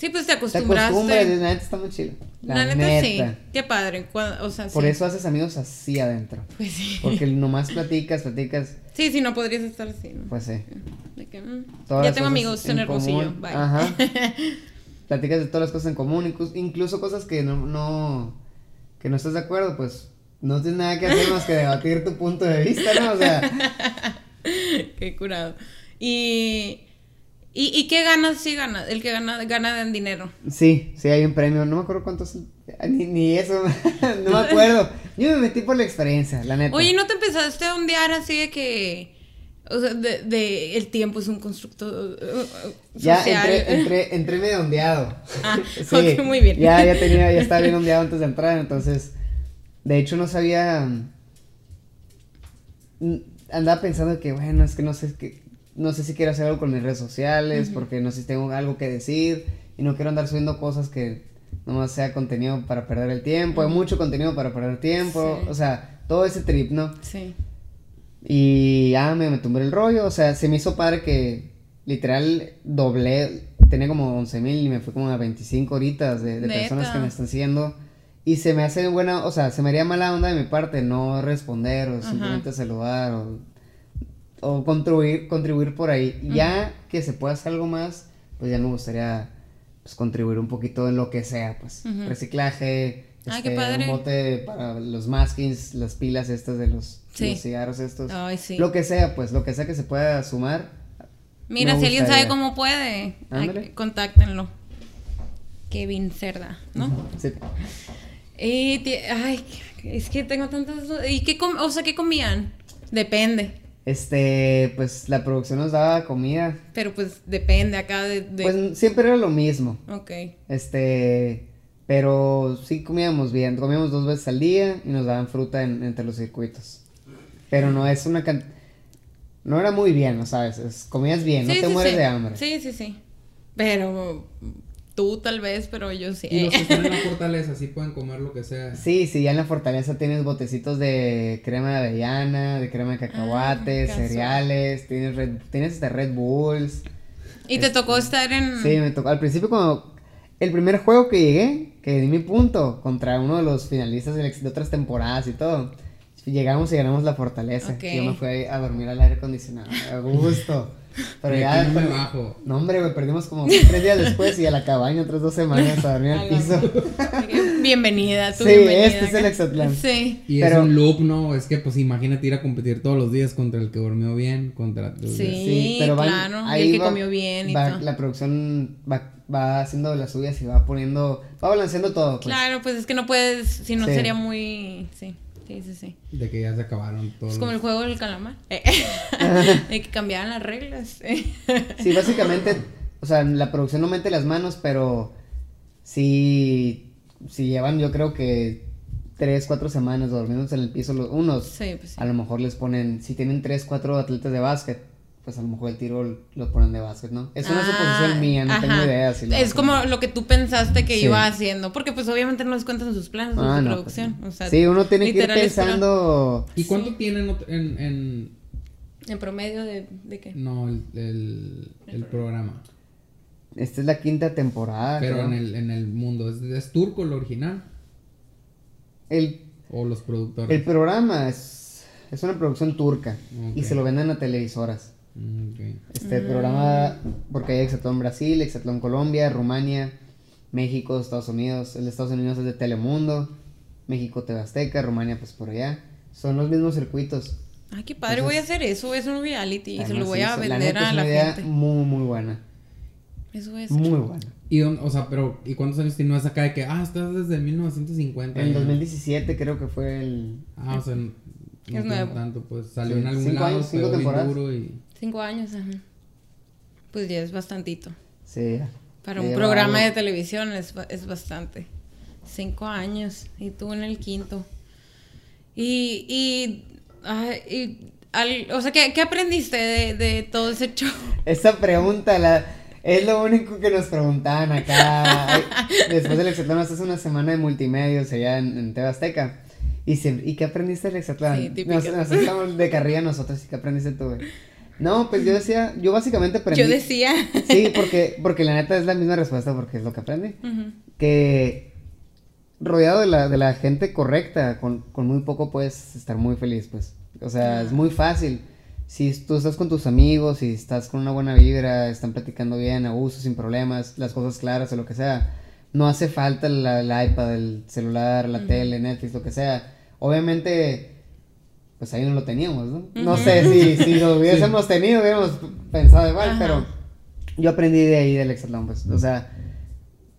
Speaker 1: Sí, pues te
Speaker 2: Te
Speaker 1: acostumbraste.
Speaker 2: acostumbras, la neta está muy chido.
Speaker 1: La, neta, sí. Qué padre. cua- O sea,
Speaker 2: Por
Speaker 1: sí.
Speaker 2: eso haces amigos así adentro.
Speaker 1: Pues sí.
Speaker 2: Porque nomás platicas, platicas,
Speaker 1: Sí, sí, no podrías estar así, ¿no?
Speaker 2: pues sí.
Speaker 1: De que, mm, ya tengo amigos en, bolsillo. Bye.
Speaker 2: Ajá. Platicas de todas las cosas en común, incluso, incluso cosas que no, no, que no estás de acuerdo, pues no tienes nada que hacer más que debatir tu punto de vista, ¿no? O sea,
Speaker 1: Qué curado. Y, y, ¿y qué ganas? Sí gana. El que gana, gana en dinero.
Speaker 2: sí, sí hay un premio, no me acuerdo cuántos, ni, ni eso, no me acuerdo. Yo me metí por la experiencia, la neta.
Speaker 1: Oye, ¿no te empezaste a ondear así de que... O sea, de, de el tiempo es un constructo uh, uh,
Speaker 2: Ya
Speaker 1: social?
Speaker 2: entré, entré, entré medio ondeado.
Speaker 1: Ah, ok, muy bien.
Speaker 2: Ya, ya tenía, ya estaba bien ondeado antes de entrar, entonces, de hecho no sabía, mm, andaba pensando que, bueno, es que no sé, que, no sé si quiero hacer algo con mis redes sociales, porque no sé si tengo algo que decir, y no quiero andar subiendo cosas que nomás sea contenido para perder el tiempo, hay mucho contenido para perder tiempo,
Speaker 1: Sí.
Speaker 2: o sea, todo ese trip, ¿no?
Speaker 1: Sí.
Speaker 2: Y ya me, me tumbé el rollo, o sea, se me hizo padre que literal doblé, tenía como 11 mil y me fui como a 25 horitas de, de personas que me están siguiendo. Y se me hace buena, o sea, se me haría mala onda de mi parte no responder o
Speaker 1: Ajá.
Speaker 2: simplemente saludar o, o contribuir, contribuir por ahí. Ya que se pueda hacer algo más, pues ya me gustaría pues, contribuir un poquito en lo que sea, pues reciclaje.
Speaker 1: Ay, qué
Speaker 2: este,
Speaker 1: padre.
Speaker 2: Un bote para los maskings, las pilas estas de los,
Speaker 1: Sí.
Speaker 2: los cigarros estos.
Speaker 1: Ay, sí.
Speaker 2: Lo que sea, pues, lo que sea que se pueda sumar.
Speaker 1: Mira, si alguien sabe cómo puede,
Speaker 2: Ándale.
Speaker 1: ay, contáctenlo. Kevin Cerda, ¿no?
Speaker 2: Sí.
Speaker 1: Y, ay, es que tengo tantas. ¿Y qué com- o sea, qué comían? Depende.
Speaker 2: Este, pues la producción nos daba comida.
Speaker 1: Pero pues depende acá de. de-
Speaker 2: Pues siempre era lo mismo.
Speaker 1: ok.
Speaker 2: Este, pero sí comíamos bien. Comíamos dos veces al día y nos daban fruta en- entre los circuitos. Pero no es una can... No era muy bien, ¿no sabes? Es- comías bien, no te
Speaker 1: sí,
Speaker 2: mueres
Speaker 1: sí.
Speaker 2: de hambre.
Speaker 1: Sí, sí, sí. Pero tú tal vez, pero yo sí.
Speaker 3: Y los que están en la fortaleza sí pueden comer lo que sea.
Speaker 2: Sí, sí, ya en la fortaleza tienes botecitos de crema de avellana, de crema de cacahuates,
Speaker 1: casual.
Speaker 2: cereales, tienes Red, tienes hasta Red Bulls.
Speaker 1: y te tocó estar en.
Speaker 2: Sí, me tocó. Al principio cuando el primer juego que llegué, que di mi punto contra uno de los finalistas de, de otras temporadas y todo. Llegamos y ganamos la fortaleza.
Speaker 1: Ok.
Speaker 2: Yo me fui a dormir al aire acondicionado, a gusto. Pero
Speaker 3: De
Speaker 2: ya perdi-
Speaker 3: bajo.
Speaker 2: No, hombre, güey, perdimos como tres días después y a la cabaña otras dos semanas a dormir al piso.
Speaker 1: Bienvenida, tú
Speaker 2: Sí,
Speaker 1: bienvenida
Speaker 2: este es el. Exatlán.
Speaker 1: Sí.
Speaker 3: Y
Speaker 2: Pero-
Speaker 3: es un loop, ¿no? Es que, pues, imagínate ir a competir todos los días contra el que durmió bien, contra... los
Speaker 1: Sí.
Speaker 3: días.
Speaker 1: claro, y el que comió bien y
Speaker 2: va-
Speaker 1: todo.
Speaker 2: La producción va, va haciendo las suyas y va poniendo, va balanceando todo. Pues.
Speaker 1: Claro, pues es que no puedes, si no
Speaker 2: Sí.
Speaker 1: sería muy. Sí, sí, sí, sí.
Speaker 3: De que ya se acabaron todos
Speaker 1: Es como el juego del calamar. Eh, De que cambiaran las reglas. eh.
Speaker 2: Sí, básicamente, o sea, la producción no mete las manos, pero sí, sí llevan yo creo que tres, cuatro semanas durmiéndose en el piso los unos.
Speaker 1: Sí, pues sí.
Speaker 2: A lo mejor les ponen, si tienen tres, cuatro atletas de básquet, pues a lo mejor el tiro lo ponen de básquet, ¿no? Es una
Speaker 1: Ah,
Speaker 2: suposición mía, no tengo idea. Si lo
Speaker 1: es como lo que tú pensaste que
Speaker 2: Sí.
Speaker 1: iba haciendo. Porque, pues, obviamente no les cuentan sus planes de
Speaker 2: Ah,
Speaker 1: su
Speaker 2: no,
Speaker 1: producción.
Speaker 2: pues,
Speaker 1: o sea,
Speaker 2: sí, uno tiene que ir pensando.
Speaker 3: ¿Y cuánto tienen ot- en, en
Speaker 1: ¿En promedio de, de qué?
Speaker 3: No, el, el, el programa.
Speaker 2: Esta es la quinta temporada.
Speaker 3: Pero
Speaker 2: creo.
Speaker 3: en el, en el mundo. ¿Es, es turco el original?
Speaker 2: el,
Speaker 3: ¿O los productores?
Speaker 2: el programa es, es una producción turca y se lo venden a televisoras.
Speaker 3: Mm.
Speaker 2: Este programa, porque hay Exatlón Brasil, Exatlón Colombia, Rumania, México, Estados Unidos. El de Estados Unidos es de Telemundo, México TV Azteca, Rumania pues por allá. Son los mismos circuitos.
Speaker 1: Ay, qué padre,
Speaker 2: Entonces-
Speaker 1: voy a hacer eso, es un reality y se lo voy a
Speaker 2: es-
Speaker 1: vender
Speaker 2: neta,
Speaker 1: a
Speaker 2: es
Speaker 1: la
Speaker 2: una idea
Speaker 1: gente.
Speaker 2: muy, muy buena.
Speaker 1: Eso hacer.
Speaker 2: Muy buena.
Speaker 3: ¿Y dónde, o sea, pero, ¿y cuántos años tienes acá de que, ah, estás desde 1950?
Speaker 2: En
Speaker 3: ya?
Speaker 2: 2017 creo que fue el...
Speaker 3: Ah, o sea, no tiene
Speaker 1: nuevo.
Speaker 3: tanto, pues salió
Speaker 2: Sí,
Speaker 3: en algún
Speaker 2: cinco
Speaker 3: lado,
Speaker 2: años, cinco temporadas.
Speaker 3: duro y...
Speaker 1: Cinco años, ajá. Pues ya es bastantito.
Speaker 2: Sí.
Speaker 1: Para un programa de televisión es, es bastante. Cinco años y tú en el quinto. Y, y, ay, y al- o sea, ¿qué, qué aprendiste de, de todo ese show?
Speaker 2: Esa pregunta la, es lo único que nos preguntaban acá. Después del Exatlón, hace una semana de multimedios allá en, en TV Azteca. Y, se- ¿Y qué aprendiste del Exatlón?
Speaker 1: Sí,
Speaker 2: nos, nos estamos de carrilla nosotros. ¿Y qué aprendiste tú, güey? No, pues yo decía, yo básicamente aprendí.
Speaker 1: Yo decía.
Speaker 2: Sí, porque, porque la neta es la misma respuesta porque es lo que aprendí. Que rodeado de la, de la gente correcta, con, con muy poco puedes estar muy feliz, pues. O sea, es muy fácil. Si tú estás con tus amigos, si estás con una buena vibra, están platicando bien, a gusto, sin problemas, las cosas claras o lo que sea, no hace falta la- el iPad, el celular, la tele, Netflix, lo que sea. Obviamente, pues ahí no lo teníamos, ¿no? No sé si, si lo hubiésemos tenido, hubiéramos pensado igual,
Speaker 1: Ajá.
Speaker 2: pero yo aprendí de ahí del Exatlón, pues. O sea,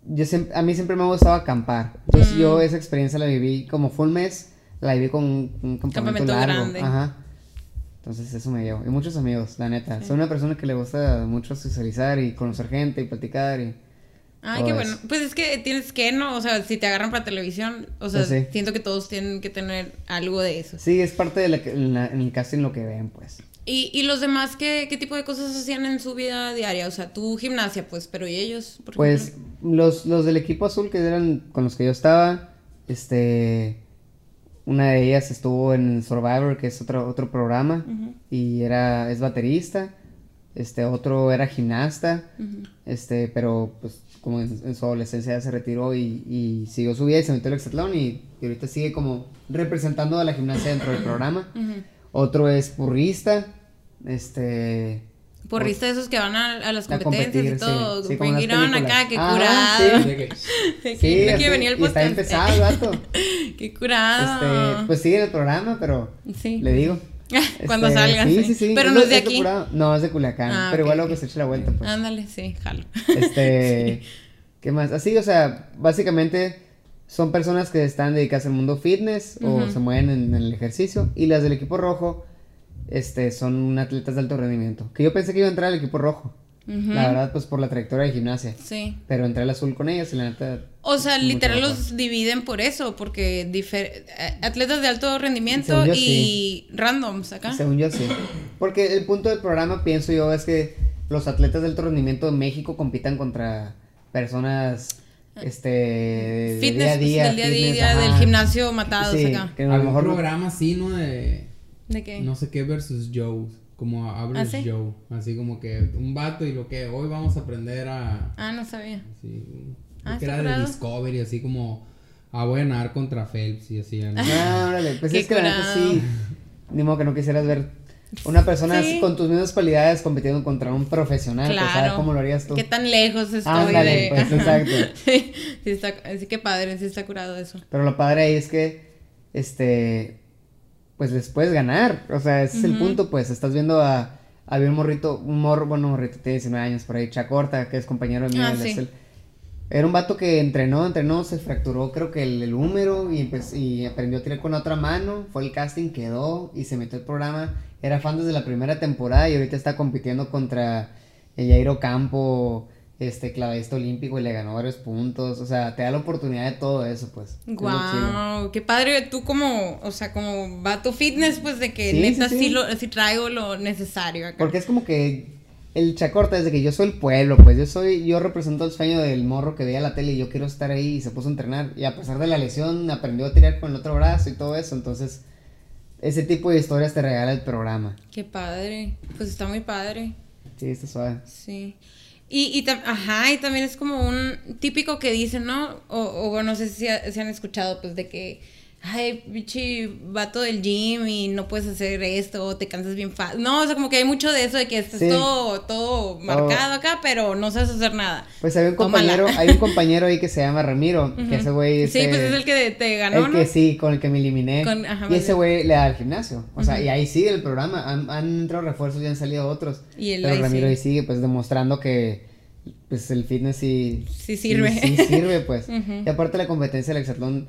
Speaker 2: yo siempre, a mí siempre me ha gustado acampar. Entonces
Speaker 1: Mm.
Speaker 2: yo esa experiencia la viví como fue un mes, la viví con un, un campamento,
Speaker 1: Campamento
Speaker 2: largo.
Speaker 1: grande.
Speaker 2: Ajá. Entonces eso me llevó. Y muchos amigos, la neta. Soy una persona que le gusta mucho socializar y conocer gente y platicar y...
Speaker 1: Ay, qué bueno. Pues es que tienes que, ¿no? O sea, si te agarran para televisión, o sea,
Speaker 2: Pues sí.
Speaker 1: siento que todos tienen que tener algo de eso.
Speaker 2: Sí, es parte de la, en, la- en el casting lo que ven, pues.
Speaker 1: ¿Y, y los demás qué, qué tipo de cosas hacían en su vida diaria? O sea, tú gimnasia, pues, pero ¿y ellos? por
Speaker 2: Pues los, los del equipo azul que eran con los que yo estaba, este, una de ellas estuvo en Survivor, que es otro, otro programa, y era, es baterista, este, otro era gimnasta, este, pero pues como en, en su adolescencia ya se retiró y, y siguió su vida y se metió al hexatlón y, y ahorita sigue como representando a la gimnasia dentro del programa. Otro es purrista, este...
Speaker 1: Porrista de esos que van a, a las
Speaker 2: A
Speaker 1: competencias
Speaker 2: competir,
Speaker 1: y todo.
Speaker 2: sí, sí, como
Speaker 1: acá, qué
Speaker 2: Ajá,
Speaker 1: curado.
Speaker 2: sí.
Speaker 3: Que-
Speaker 1: Que
Speaker 2: Sí, así,
Speaker 1: quiere venir al
Speaker 2: y está empezado el vato.
Speaker 1: qué curado.
Speaker 2: Este, pues sigue en el programa, pero
Speaker 1: Sí.
Speaker 2: le digo.
Speaker 1: Cuando
Speaker 2: Este,
Speaker 1: salga,
Speaker 2: Sí,
Speaker 1: sí.
Speaker 2: sí, sí.
Speaker 1: Pero no es de aquí.
Speaker 2: No, es de Culiacán.
Speaker 1: Ah,
Speaker 2: pero igual luego que se eche la vuelta, pues.
Speaker 1: Ándale, sí, jalo.
Speaker 2: Este, ¿qué más? Así, o sea, básicamente son personas que están dedicadas al mundo fitness o se mueven en, en el ejercicio. Y las del equipo rojo, este, son atletas de alto rendimiento. Que yo pensé que iba a entrar al equipo rojo. La verdad, pues por la trayectoria de gimnasia.
Speaker 1: Sí.
Speaker 2: Pero entré al azul con ellos y la neta.
Speaker 1: O sea, literal
Speaker 2: mejor.
Speaker 1: los dividen por eso, porque difer- eh, atletas de alto rendimiento
Speaker 2: yo,
Speaker 1: y randoms acá.
Speaker 2: Según yo sí. Porque el punto del programa, pienso yo, es que los atletas de alto rendimiento de México compitan contra personas este de
Speaker 1: Fitness,
Speaker 2: día a día,
Speaker 1: del día a
Speaker 2: fitness,
Speaker 1: día, del gimnasio matados
Speaker 2: Sí,
Speaker 1: acá.
Speaker 2: que a lo mejor
Speaker 3: programa así, ¿no? De
Speaker 1: ¿De qué?
Speaker 3: no sé qué versus Joe. Como Average
Speaker 1: ¿Ah, sí?
Speaker 3: Joe. Así como que un vato y lo que hoy vamos a aprender a.
Speaker 1: Ah, no sabía.
Speaker 3: Así,
Speaker 1: Ah,
Speaker 3: que era de. Discovery, así como. Ah, voy a nadar contra Phelps y así.
Speaker 2: No, órale, pues es que la neta
Speaker 1: curado.
Speaker 2: sí. Ni modo que no quisieras ver una persona
Speaker 1: Sí.
Speaker 2: con tus mismas cualidades compitiendo contra un profesional. pues,
Speaker 1: Claro.
Speaker 2: ¿sabes cómo lo harías tú?
Speaker 1: ¿Qué tan lejos estoy
Speaker 2: Ándale,
Speaker 1: de...?
Speaker 2: pues, exacto.
Speaker 1: sí, sí está, sí que padre, sí está curado eso.
Speaker 2: Pero lo padre ahí es que, este, pues les puedes ganar. O sea, ese es el punto, pues. Estás viendo a, había un morrito, un morro, bueno, un morrito, tiene 19 años por ahí, Chacorta, que es compañero mío
Speaker 1: Ah, sí.
Speaker 2: Era un vato que entrenó, entrenó, se fracturó creo que el, el húmero y, empe- y aprendió a tirar con la otra mano, fue el casting, quedó y se metió al programa. Era fan desde la primera temporada y ahorita está compitiendo contra el Jairo Campo, este clavista olímpico y le ganó varios puntos. O sea, te da la oportunidad de todo eso, pues. Es.
Speaker 1: Wow, qué padre tú como, o sea, como vato fitness, pues de que
Speaker 2: Sí,
Speaker 1: neta
Speaker 2: sí,
Speaker 1: sí,
Speaker 2: sí.
Speaker 1: lo, sí traigo lo necesario acá.
Speaker 2: Porque es como que el chacorta desde que yo soy el pueblo, pues yo soy, yo represento el sueño del morro que veía la tele y yo quiero estar ahí y se puso a entrenar. Y a pesar de la lesión aprendió a tirar con el otro brazo y todo eso. Entonces, ese tipo de historias te regala el programa.
Speaker 1: Qué padre. Pues está muy padre.
Speaker 2: Sí, está suave.
Speaker 1: Sí. Y, y ajá, y también es como un típico que dicen, ¿no? O, o no sé si, ha- si han escuchado, pues, de que, ay, bichi, vato del gym y no puedes hacer esto, o te cansas bien fácil. No, o sea, como que hay mucho de eso, de que estás
Speaker 2: Sí.
Speaker 1: todo, todo marcado acá, pero no sabes hacer nada.
Speaker 2: Pues había un
Speaker 1: Tómala.
Speaker 2: compañero, hay un compañero ahí que se llama Ramiro, que ese güey
Speaker 1: Sí,
Speaker 2: este,
Speaker 1: pues es el que te ganó,
Speaker 2: el
Speaker 1: ¿no?
Speaker 2: que sí, con el que me eliminé.
Speaker 1: Con- ajá,
Speaker 2: y ese güey le da al gimnasio. O sea, y ahí sigue el programa. Han, han entrado refuerzos y han salido otros.
Speaker 1: Y
Speaker 2: pero
Speaker 1: ahí
Speaker 2: Ramiro
Speaker 1: sigue.
Speaker 2: ahí sigue, pues demostrando que pues el fitness sí,
Speaker 1: Sí sirve.
Speaker 2: Sí, sirve, pues. Y aparte la competencia del hexatlón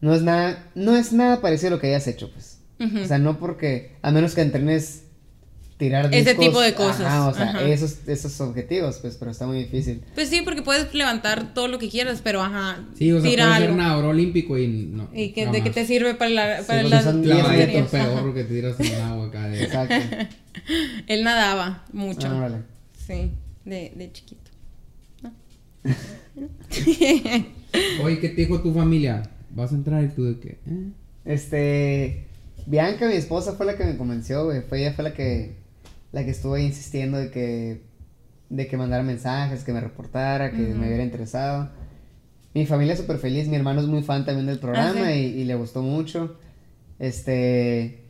Speaker 2: no es nada, no es nada parecido a lo que hayas hecho, pues.
Speaker 1: Ujú.
Speaker 2: O sea, no porque, a menos que entrenes tirar
Speaker 1: Ese
Speaker 2: discos,
Speaker 1: tipo de cosas,
Speaker 2: Ajá, o sea,
Speaker 1: ajá.
Speaker 2: esos, esos objetivos, pues, pero está muy difícil.
Speaker 1: Pues sí, porque puedes levantar todo lo que quieras, pero ajá,
Speaker 3: Sí, o sea,
Speaker 1: tira
Speaker 3: puede ser nadador olímpico y no.
Speaker 1: Y que, de que te sirve para, la, para
Speaker 2: porque
Speaker 1: las
Speaker 2: son metros.
Speaker 3: Que te tiras en el agua acá. De...
Speaker 2: Exacto.
Speaker 1: Él nadaba mucho.
Speaker 2: Ah, órale.
Speaker 1: Sí, de, de chiquito. ¿no?
Speaker 3: Oye, ¿qué te dijo tu familia? ¿Vas a entrar y tú de qué? ¿Eh?
Speaker 2: Este, Bianca, mi esposa, fue la que me convenció, güey. Fue ella fue la que, la que estuvo ahí insistiendo de que, de que mandara mensajes, que me reportara, que me hubiera interesado. Mi familia es súper feliz, mi hermano es muy fan también del programa
Speaker 1: Ah, sí.
Speaker 2: y, y le gustó mucho. Este,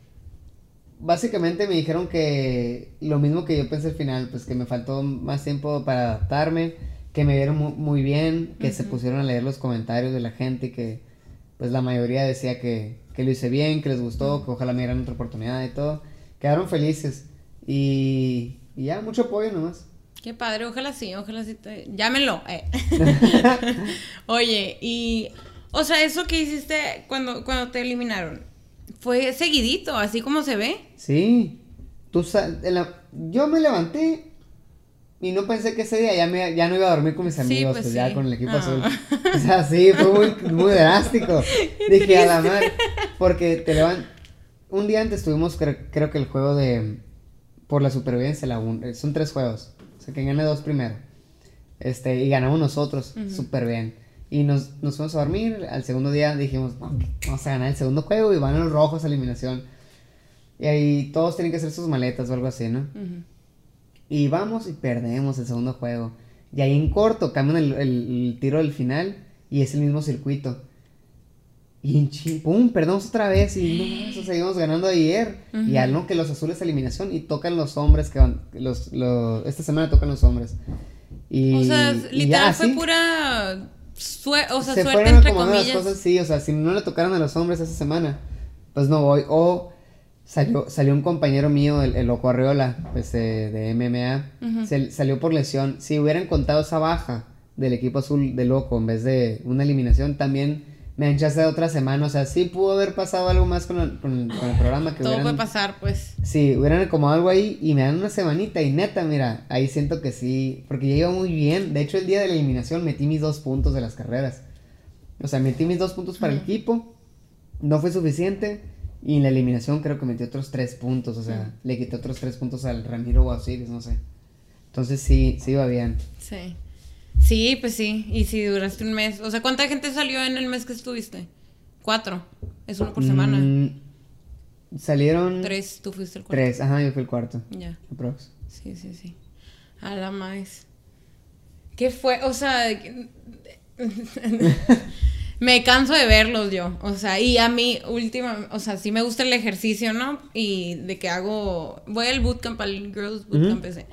Speaker 2: básicamente me dijeron que lo mismo que yo pensé al final, pues que me faltó más tiempo para adaptarme, que me vieron mu- muy, bien, que se pusieron a leer los comentarios de la gente y que pues la mayoría decía que, que lo hice bien, que les gustó, que ojalá me dieran otra oportunidad y todo. Quedaron felices y, y ya, mucho apoyo nomás.
Speaker 1: Qué padre, ojalá sí, ojalá sí te... Llámenlo. eh. Oye, y... O sea, eso que hiciste cuando, cuando te eliminaron, fue seguidito, así como se ve.
Speaker 2: Sí, tú la- yo me levanté y no pensé que ese día ya, me, ya no iba a dormir con mis amigos,
Speaker 1: pues
Speaker 2: pues, ya
Speaker 1: sí.
Speaker 2: con el equipo
Speaker 1: Ah.
Speaker 2: azul. O sea, sí, fue muy, muy drástico. Dije a la madre, porque te levan Un día antes tuvimos, cre- creo que el juego de. Por la supervivencia, la un- eh, son tres juegos. O sea, que gane dos primero. Este, y ganamos nosotros, súper bien. Y nos, nos fuimos a dormir. Al segundo día dijimos, "No, vamos a ganar el segundo juego y van los rojos a eliminación. Y ahí todos tienen que hacer sus maletas o algo así, ¿no?
Speaker 1: Ujú.
Speaker 2: Y vamos y perdemos el segundo juego. Y ahí en corto cambian el, el- el tiro del final y es el mismo circuito. Y en chin, pum, perdemos otra vez y no, eso seguimos ganando ayer. Y al no que los azules eliminación y tocan los hombres que van, los, los, esta semana tocan los hombres. Y,
Speaker 1: O sea, literal
Speaker 2: ya,
Speaker 1: fue
Speaker 2: sí,
Speaker 1: pura o sea,
Speaker 2: se
Speaker 1: suerte
Speaker 2: fueron
Speaker 1: entre comillas.
Speaker 2: las cosas, sí, o sea, si no le tocaron a los hombres esa semana, pues no voy. O salió, salió un compañero mío, el, el Loco Arreola, pues de, de MMA, se- salió por lesión. Si hubieran contado esa baja del equipo azul de Loco en vez de una eliminación, también me han de otra semana. O sea, sí pudo haber pasado algo más con el, con el- con el programa que
Speaker 1: Todo
Speaker 2: hubieran-
Speaker 1: puede pasar, pues.
Speaker 2: Sí, hubieran acomodado algo ahí y me dan una semanita y neta, mira, ahí siento que sí, porque ya iba muy bien. De hecho, el día de la eliminación metí mis dos puntos de las carreras. O sea, metí mis dos puntos para el equipo, no fue suficiente y en la eliminación creo que metí otros tres puntos, o sea, le quité otros tres puntos al Ramiro Osiris, no sé. Entonces sí, sí iba bien.
Speaker 1: Sí. Sí, pues sí. Y si duraste un mes. O sea, ¿cuánta gente salió en el mes que estuviste? Cuatro. Es uno por semana.
Speaker 2: Mm, salieron
Speaker 1: Tres, tú fuiste el cuarto.
Speaker 2: tres, ajá, yo fui el cuarto.
Speaker 1: Ya.
Speaker 2: aprox.
Speaker 1: Sí, sí, sí. A la más. ¿Qué fue? O sea, me canso de verlos yo. O sea, y a mí, última, o sea, sí me gusta el ejercicio, ¿no? Y de que hago, voy al bootcamp, al Girls Bootcamp ese.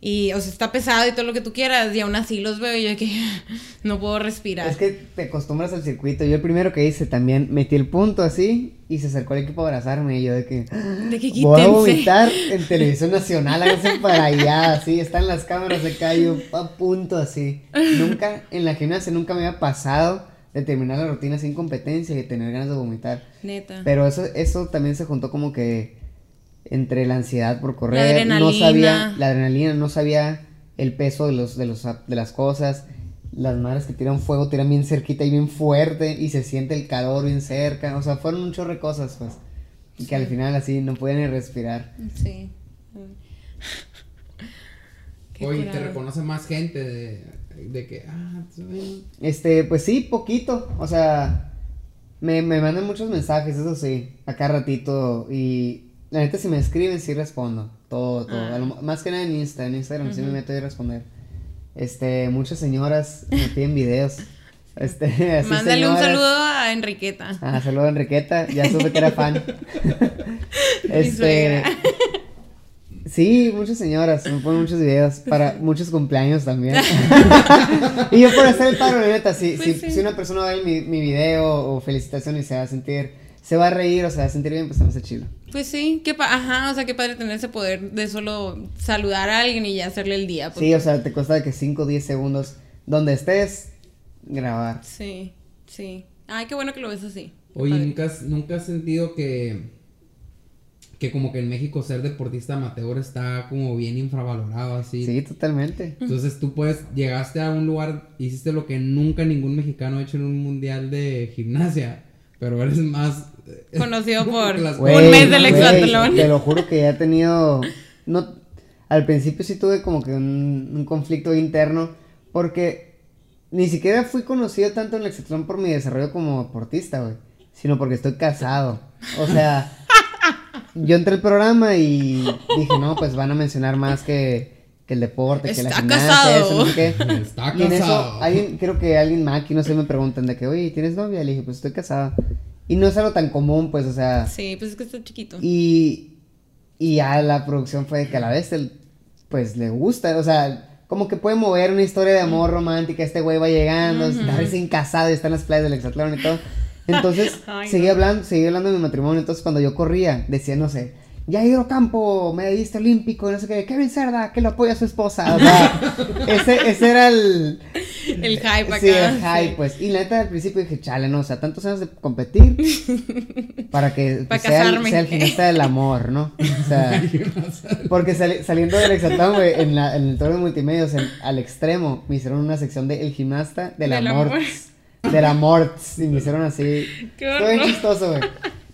Speaker 1: Y, o sea, está pesado y todo lo que tú quieras. Y aún así los veo y yo que no puedo respirar.
Speaker 2: Es que te acostumbras al circuito. Yo el primero que hice también metí el punto así y se acercó el equipo a abrazarme y yo de que
Speaker 1: De que
Speaker 2: voy a vomitar en televisión nacional, háganse para allá, así, están las cámaras de acá yo a punto así. Nunca, en la gimnasia nunca me había pasado de terminar la rutina sin competencia y de tener ganas de vomitar.
Speaker 1: Neta.
Speaker 2: Pero eso, eso también se juntó como que entre la ansiedad por correr, no
Speaker 1: adrenalina.
Speaker 2: sabía, la adrenalina, no sabía el peso de los, de los de las cosas. Las madres que tiran fuego tiran bien cerquita y bien fuerte y se siente el calor bien cerca. O sea, fueron un chorro de cosas, pues. Y que al final así no pueden ni respirar.
Speaker 1: Sí.
Speaker 3: Oye, te reconoce más gente de, de que, ah, tú-
Speaker 2: Este, pues sí, poquito. O sea, Me, me mandan muchos mensajes, eso sí, acá ratito. Y la neta, si me escriben, sí respondo. Todo, todo.
Speaker 1: Ah.
Speaker 2: Lo- más que nada en Insta, en Instagram sí me meto y responder. Este, muchas señoras me piden videos. Este, así
Speaker 1: Mándale un saludo a Enriqueta.
Speaker 2: Ah, saludo a Enriqueta, ya supe que era fan.
Speaker 1: Suegra.
Speaker 2: Sí, muchas señoras, me ponen muchos videos para muchos cumpleaños también. y yo por hacer el paro, la neta, si,
Speaker 1: Pues
Speaker 2: si,
Speaker 1: sí.
Speaker 2: si una persona ve mi, mi video o felicitación y se va a sentir, se va a reír o se va a sentir bien, pues se me hace chido.
Speaker 1: Pues sí, qué pa- ajá, o sea, qué padre tener ese poder de solo saludar a alguien y ya hacerle el día.
Speaker 2: Sí, o sea, te cuesta de que 5 o 10 segundos, donde estés, grabar.
Speaker 1: Sí, sí. Ay, qué bueno que lo ves así.
Speaker 3: Oye,
Speaker 1: padre.
Speaker 3: ¿nunca has, nunca has sentido que, que como que en México ser deportista amateur está como bien infravalorado así?
Speaker 2: Sí, totalmente.
Speaker 3: Entonces tú puedes, llegaste a un lugar, hiciste lo que nunca ningún mexicano ha hecho en un mundial de gimnasia, pero eres más... eh,
Speaker 1: Conocido por-
Speaker 3: las-
Speaker 1: Un mes del hexatlón.
Speaker 2: Te lo juro que ya he tenido. No, al principio sí tuve como que un, un conflicto interno. Porque ni siquiera fui conocido tanto en el hexatlón por mi desarrollo como deportista, güey. Sino porque estoy casado. O sea, yo entré al programa y dije, no, pues van a mencionar más que, que el deporte, que la
Speaker 1: Está
Speaker 2: gimnasia,
Speaker 1: casado.
Speaker 2: eso, no sé qué.
Speaker 3: Está
Speaker 2: Y en eso,
Speaker 3: casado.
Speaker 2: alguien, creo que alguien más aquí, no sé, me preguntan de que, oye, ¿tienes novia? Le dije, pues estoy casada. Y no es algo tan común, pues, o sea.
Speaker 1: Sí, pues es que está chiquito.
Speaker 2: Y, y ya la producción fue de que a la vez, él, pues, le gusta, o sea, como que puede mover una historia de amor romántica, este güey va llegando, está recién casado y está en las playas del Hexatlón y todo. Entonces,
Speaker 1: Ay,
Speaker 2: seguí
Speaker 1: no.
Speaker 2: hablando, seguí hablando de mi matrimonio, entonces cuando yo corría, decía, no sé, Jairo Campo, medallista olímpico, no sé qué, Kevin Cerda, que lo apoya a su esposa, o sea, ese, ese era el...
Speaker 1: El hype acá.
Speaker 2: Sí, el hype,
Speaker 1: sí.
Speaker 2: pues. Y la neta al principio dije, chale, no, o sea, tantos años de competir para que
Speaker 1: Pa'
Speaker 2: pues, sea, el, sea el del amor, ¿no? O sea, porque sali- saliendo del hexatlón, güey, en, la, en el toro de multimedios, en- al extremo, me hicieron una sección de el gimnasta del,
Speaker 1: Del
Speaker 2: amor.
Speaker 1: amor.
Speaker 2: Del amor. Y me hicieron así.
Speaker 1: Qué
Speaker 2: Fue bien chistoso, güey.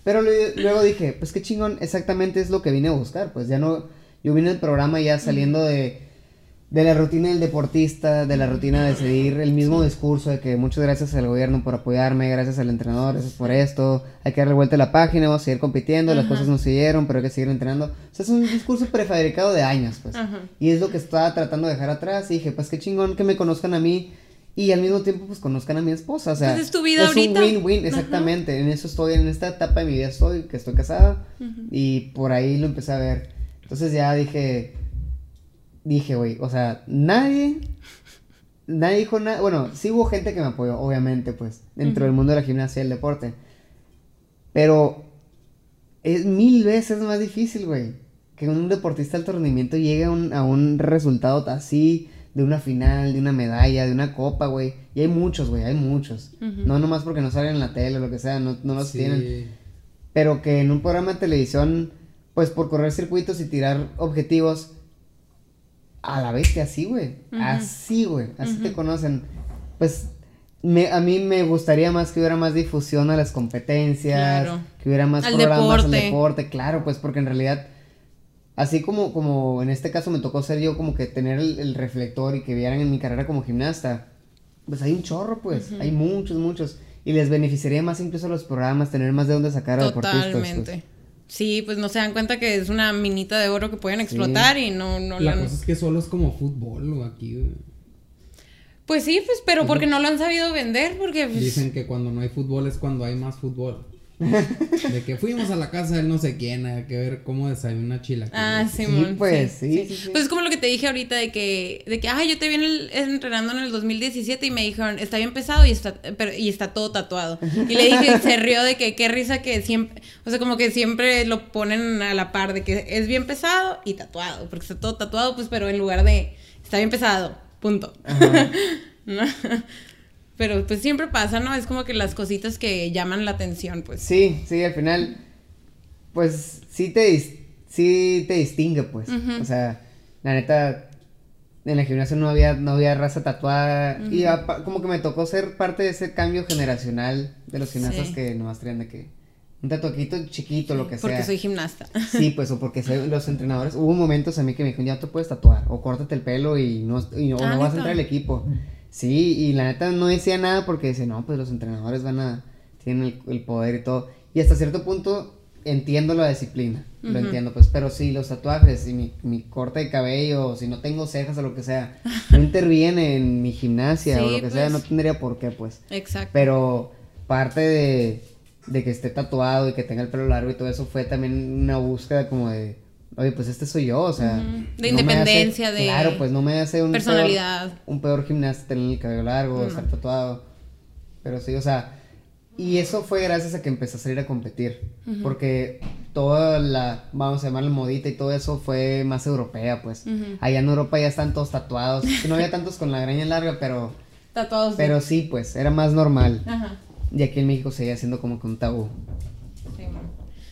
Speaker 2: Pero luego dije, pues qué chingón, exactamente es lo que vine a buscar. Pues ya no, yo vine al programa ya saliendo de, de la rutina del deportista, de la rutina de seguir el mismo discurso de que muchas gracias al gobierno por apoyarme, gracias al entrenador, gracias por esto, hay que darle vuelta a la página, vamos a seguir compitiendo, las
Speaker 1: Ajá.
Speaker 2: cosas no se dieron, pero hay que seguir entrenando. O sea, es un discurso prefabricado de años, pues.
Speaker 1: Ajá.
Speaker 2: Y es lo que estaba tratando de dejar atrás y dije, pues qué chingón que me conozcan a mí y al mismo tiempo pues conozcan a mi esposa, o sea,
Speaker 1: Pues es tu vida
Speaker 2: es
Speaker 1: ahorita.
Speaker 2: un win-win, exactamente, en eso estoy, en esta etapa de mi vida estoy, que estoy casada y por ahí lo empecé a ver. Entonces ya dije, dije, güey, o sea, nadie, nadie dijo nada, bueno, sí hubo gente que me apoyó, obviamente, pues, dentro del mundo de la gimnasia y el deporte, pero es mil veces más difícil, güey, que un deportista de alto rendimiento llegue a un, a un resultado así, de una final, de una medalla, de una copa, güey, y hay muchos, güey, hay muchos,
Speaker 1: Ujú.
Speaker 2: no nomás porque no salen en la tele o lo que sea, no, no los
Speaker 3: Sí.
Speaker 2: tienen, pero que en un programa de televisión, pues por correr circuitos y tirar objetivos, a la bestia así, güey. Así, güey. Así te
Speaker 1: Ujú.
Speaker 2: conocen. Pues me, a mí me gustaría más que hubiera más difusión a las competencias,
Speaker 1: Claro.
Speaker 2: que hubiera más
Speaker 1: Al
Speaker 2: programas al
Speaker 1: deporte.
Speaker 2: deporte, claro, pues porque en realidad, así como, como en este caso me tocó ser yo como que tener el, el reflector y que vieran en mi carrera como gimnasta, pues hay un chorro, pues, hay muchos, muchos. Y les beneficiaría más incluso a los programas tener más de dónde sacar a deportistas. pues.
Speaker 1: Totalmente. Sí, pues no se dan cuenta que es una minita de oro que pueden explotar y no, no
Speaker 3: La
Speaker 1: han-
Speaker 3: cosa es que solo es como fútbol o aquí, güey.
Speaker 1: Pues sí, pues, pero porque no lo han sabido vender, porque pues,
Speaker 3: Dicen que cuando no hay fútbol es cuando hay más fútbol. De que fuimos a la casa del no sé quién, hay que ver cómo desayuna chilaquiles.
Speaker 1: Ah, Simón.
Speaker 2: pues, sí, sí, sí.
Speaker 1: Pues es como lo que te dije ahorita de que, de que, ay, yo te vi en el- entrenando en el 2017 y me dijeron, está bien pesado y está, pero, y está todo tatuado. Y le dije, y se rió de que qué risa que siempre, o sea, como que siempre lo ponen a la par de que es bien pesado y tatuado, porque está todo tatuado, pues, pero en lugar de, está bien pesado, punto. ¿No? Pero pues siempre pasa, ¿no? Es como que las cositas que llaman la atención, pues.
Speaker 2: Sí, sí, al final, pues sí te, sí te distingue, pues. O sea, la neta, en la gimnasia no había, no había raza tatuada. Y apa- como que me tocó ser parte de ese cambio generacional de los gimnastas
Speaker 1: Sí.
Speaker 2: que nomás traían de que un tatuaquito chiquito, lo que
Speaker 1: Porque
Speaker 2: sea.
Speaker 1: soy gimnasta.
Speaker 2: Sí, pues, o porque soy- los entrenadores, hubo momentos a mí que me dijeron, ya te puedes tatuar, o córtate el pelo y no, y no,
Speaker 1: Ah,
Speaker 2: no vas a entrar al equipo. Sí, y la neta no decía nada porque decía, no, pues los entrenadores van a, tienen el, el poder y todo. Y hasta cierto punto entiendo la disciplina, lo entiendo, pues, pero si los tatuajes y mi, mi corte de cabello, si no tengo cejas o lo que sea, no interviene en mi gimnasia o
Speaker 1: Sí,
Speaker 2: lo que sea, no
Speaker 1: pues.
Speaker 2: tendría por qué, pues.
Speaker 1: Exacto.
Speaker 2: Pero parte de, de que esté tatuado y que tenga el pelo largo y todo eso fue también una búsqueda como de, oye, pues este soy yo, o sea.
Speaker 1: Ujú. De
Speaker 2: no me
Speaker 1: independencia,
Speaker 2: hace-
Speaker 1: de
Speaker 2: Claro, pues no me hace un
Speaker 1: personalidad.
Speaker 2: Peor, un peor gimnasta tener el cabello largo, estar tatuado. Pero sí, o sea. Y eso fue gracias a que empecé a salir a competir.
Speaker 1: Ujú.
Speaker 2: Porque toda la, vamos a llamarla modita y todo eso fue más europea, pues. Allá en Europa ya están todos tatuados. No había tantos con la greña larga, pero.
Speaker 1: Tatuados.
Speaker 2: Pero sí, pues, era más normal.
Speaker 1: Ajá.
Speaker 2: Y aquí en México seguía siendo como que un tabú.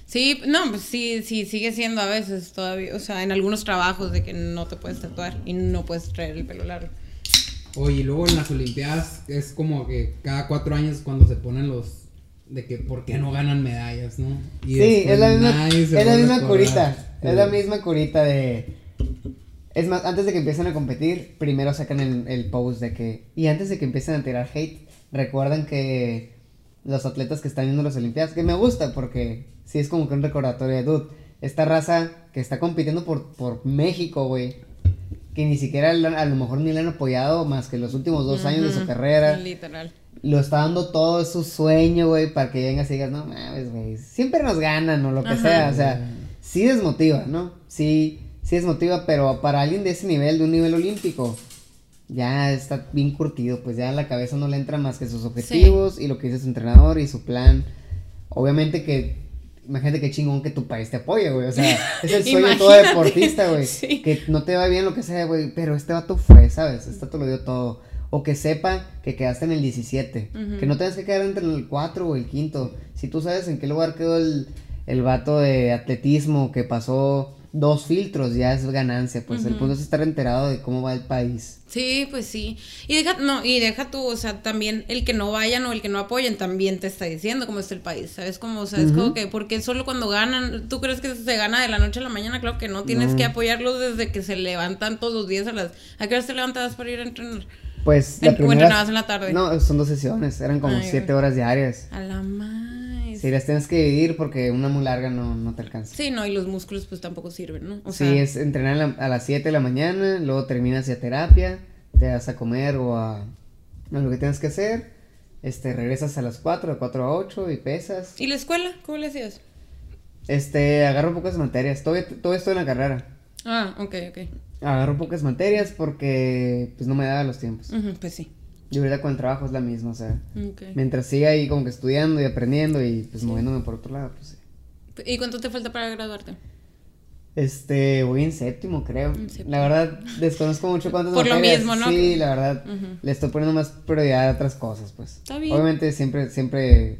Speaker 1: Sí, no, pues sí, sí, sigue siendo a veces todavía, o sea, en algunos trabajos de que no te puedes tatuar y no puedes traer el pelo largo.
Speaker 3: Oye, y luego en las Olimpiadas es como que cada cuatro años cuando se ponen los. de que por qué no ganan medallas, ¿no? Y
Speaker 2: Sí, es la misma, es la
Speaker 3: a
Speaker 2: misma curita. Es la misma curita de. Es más, antes de que empiecen a competir, primero sacan el, el post de que. Y antes de que empiecen a tirar hate, recuerdan que los atletas que están viendo las Olimpiadas, que me gusta porque sí es como que un recordatorio de dude. Esta raza que está compitiendo por, por México, güey. Que ni siquiera a lo mejor ni le han apoyado más que los últimos dos años de su carrera
Speaker 1: Literal.
Speaker 2: lo está dando todo su sueño, güey, para que vengas y digas, no mames, güey, siempre nos ganan o lo que
Speaker 1: Ajá.
Speaker 2: sea, o sea, sí desmotiva, ¿no? Sí, sí desmotiva, pero para alguien de ese nivel, de un nivel olímpico, ya está bien curtido, pues ya la cabeza no le entra más que sus objetivos y lo que dice su entrenador y su plan. Obviamente que, imagínate qué chingón que tu país te apoye, güey, o sea, es el sueño de todo deportista, güey,
Speaker 1: Sí.
Speaker 2: que no te va bien lo que sea, güey, pero este vato fue, ¿sabes? Este vato lo dio todo. O que sepa que quedaste en el 17.
Speaker 1: Ujú.
Speaker 2: Que no tengas que quedar entre el 4 o el quinto. Si tú sabes en qué lugar quedó el, el vato de atletismo que pasó dos filtros, ya es ganancia. Pues el punto es estar enterado de cómo va el país.
Speaker 1: Sí, pues sí. Y deja, no, y deja tú, o sea, también el que no vayan o el que no apoyen también te está diciendo cómo está el país, ¿sabes? Como, o sea, es como que, porque solo cuando ganan, ¿tú crees que se gana de la noche a la mañana? Claro que no, tienes
Speaker 2: No.
Speaker 1: que apoyarlos desde que se levantan todos los días a las... ¿A qué hora te levantas para ir a entrenar?
Speaker 2: Pues
Speaker 1: En- o entrenabas en la tarde.
Speaker 2: No, son dos sesiones. Eran como
Speaker 1: Ay,
Speaker 2: 7
Speaker 1: güey.
Speaker 2: horas diarias.
Speaker 1: A la
Speaker 2: Si las tienes que dividir porque una muy larga no, no te alcanza.
Speaker 1: Sí, no, y los músculos pues tampoco sirven, ¿no? O
Speaker 2: sí,
Speaker 1: sea,
Speaker 2: es entrenar a, la- a las 7 de la mañana, luego terminas ya terapia, te vas a comer o a, a lo que tienes que hacer, este, regresas a las 4, de 4 a 8 y pesas.
Speaker 1: ¿Y la escuela? ¿Cómo le hacías?
Speaker 2: Este, agarro pocas materias, todavía, todavía estoy en la carrera.
Speaker 1: Ah, ok, ok.
Speaker 2: Agarro pocas materias porque pues no me daba los tiempos.
Speaker 1: Pues sí.
Speaker 2: Y ahorita con el trabajo es la misma, o sea, mientras siga ahí como que estudiando y aprendiendo y pues moviéndome por otro lado, pues sí.
Speaker 1: ¿Y cuánto te falta para graduarte?
Speaker 2: Este, voy en séptimo, creo.
Speaker 1: En séptimo.
Speaker 2: La verdad, desconozco mucho cuántas
Speaker 1: Por lo mismo, ¿no?
Speaker 2: Sí, la verdad, le estoy poniendo más prioridad a otras cosas, pues.
Speaker 1: Está bien.
Speaker 2: Obviamente siempre, siempre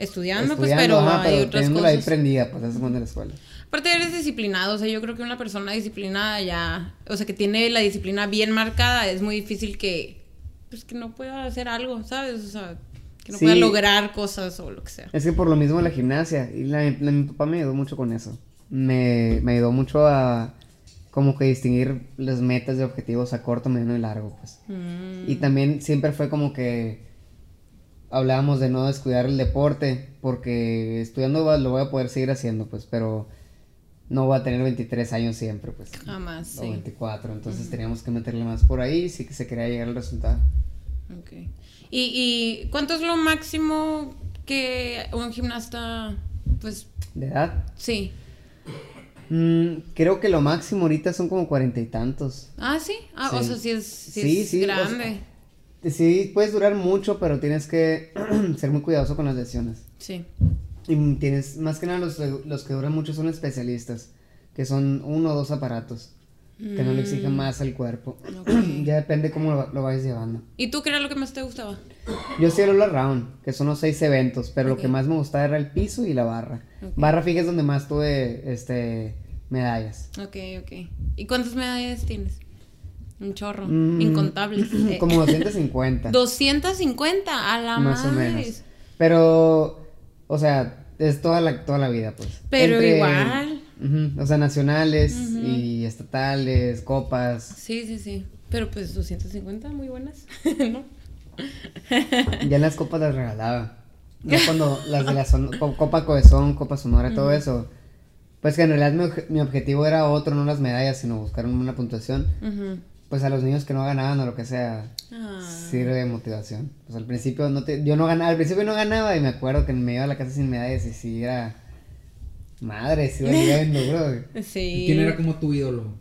Speaker 1: Estudiando, pues,
Speaker 2: estudiando,
Speaker 1: pero
Speaker 2: ajá,
Speaker 1: hay
Speaker 2: pero
Speaker 1: otras
Speaker 2: teniéndola ahí
Speaker 1: cosas.
Speaker 2: prendida, pues, eso es en la escuela.
Speaker 1: Aparte eres disciplinado, o sea, yo creo que una persona disciplinada ya, o sea, que tiene la disciplina bien marcada, es muy difícil que, pues, que no pueda hacer algo, ¿sabes? O sea, que no
Speaker 2: Sí.
Speaker 1: pueda lograr cosas o lo que sea.
Speaker 2: Es que por lo mismo la gimnasia, y la, la- mi papá me ayudó mucho con eso. Me, me ayudó mucho a como que distinguir las metas de objetivos a corto, mediano y largo, pues.
Speaker 1: Mm,
Speaker 2: Y también siempre fue como que hablábamos de no descuidar el deporte, porque estudiando lo voy a poder seguir haciendo, pues, pero no voy a tener 23 años siempre, pues.
Speaker 1: Jamás,
Speaker 2: O
Speaker 1: sí.
Speaker 2: 24, entonces teníamos que meterle más por ahí si que se quería llegar al resultado.
Speaker 1: Ok. ¿Y, ¿Y cuánto es lo máximo que un gimnasta, pues,
Speaker 2: ¿De edad?
Speaker 1: sí?
Speaker 2: Mm, creo que lo máximo ahorita son como cuarenta y tantos.
Speaker 1: Ah, sí. Ah, o
Speaker 2: Sí.
Speaker 1: sea, sí es, sí
Speaker 2: Sí,
Speaker 1: es
Speaker 2: o sea,
Speaker 1: grande.
Speaker 2: Sí, puedes durar mucho, pero tienes que ser muy cuidadoso con las lesiones.
Speaker 1: Sí.
Speaker 2: Y tienes, más que nada los, los que duran mucho son especialistas, que son uno o dos aparatos, que no le exigen más al cuerpo.
Speaker 1: Mm.
Speaker 2: Ya depende cómo lo, lo vayas llevando.
Speaker 1: ¿Y tú qué era lo que más te gustaba?
Speaker 2: Yo hacía el all around, que son los seis eventos, pero lo que más me gustaba era el piso y la barra. Barra, fíjate, es donde más tuve este, medallas.
Speaker 1: Ok, ok. ¿Y cuántas medallas tienes? Un chorro.
Speaker 2: Mm,
Speaker 1: Incontables. Eh,
Speaker 2: Como 250.
Speaker 1: 250 a la
Speaker 2: más o
Speaker 1: madre.
Speaker 2: menos. Pero, o sea, es toda la, toda la vida, pues.
Speaker 1: Pero igual.
Speaker 2: O sea, nacionales y estatales, copas.
Speaker 1: Sí, sí, sí. Pero pues 250, muy buenas, ¿no?
Speaker 2: Ya las copas las regalaba. Ya cuando las de la son- Copa Cohesón, Copa Sonora, todo eso. Pues que en realidad mi, mi objetivo era otro, no las medallas, sino buscar una puntuación. Pues a los niños que no ganaban o lo que sea,
Speaker 1: Ah.
Speaker 2: sirve de motivación. Pues al principio no te, yo no ganaba, al principio no ganaba y me acuerdo que me iba a la casa sin medallas y sí era madre, sí iba viendo, bro.
Speaker 1: Sí.
Speaker 3: ¿Quién era como tu ídolo?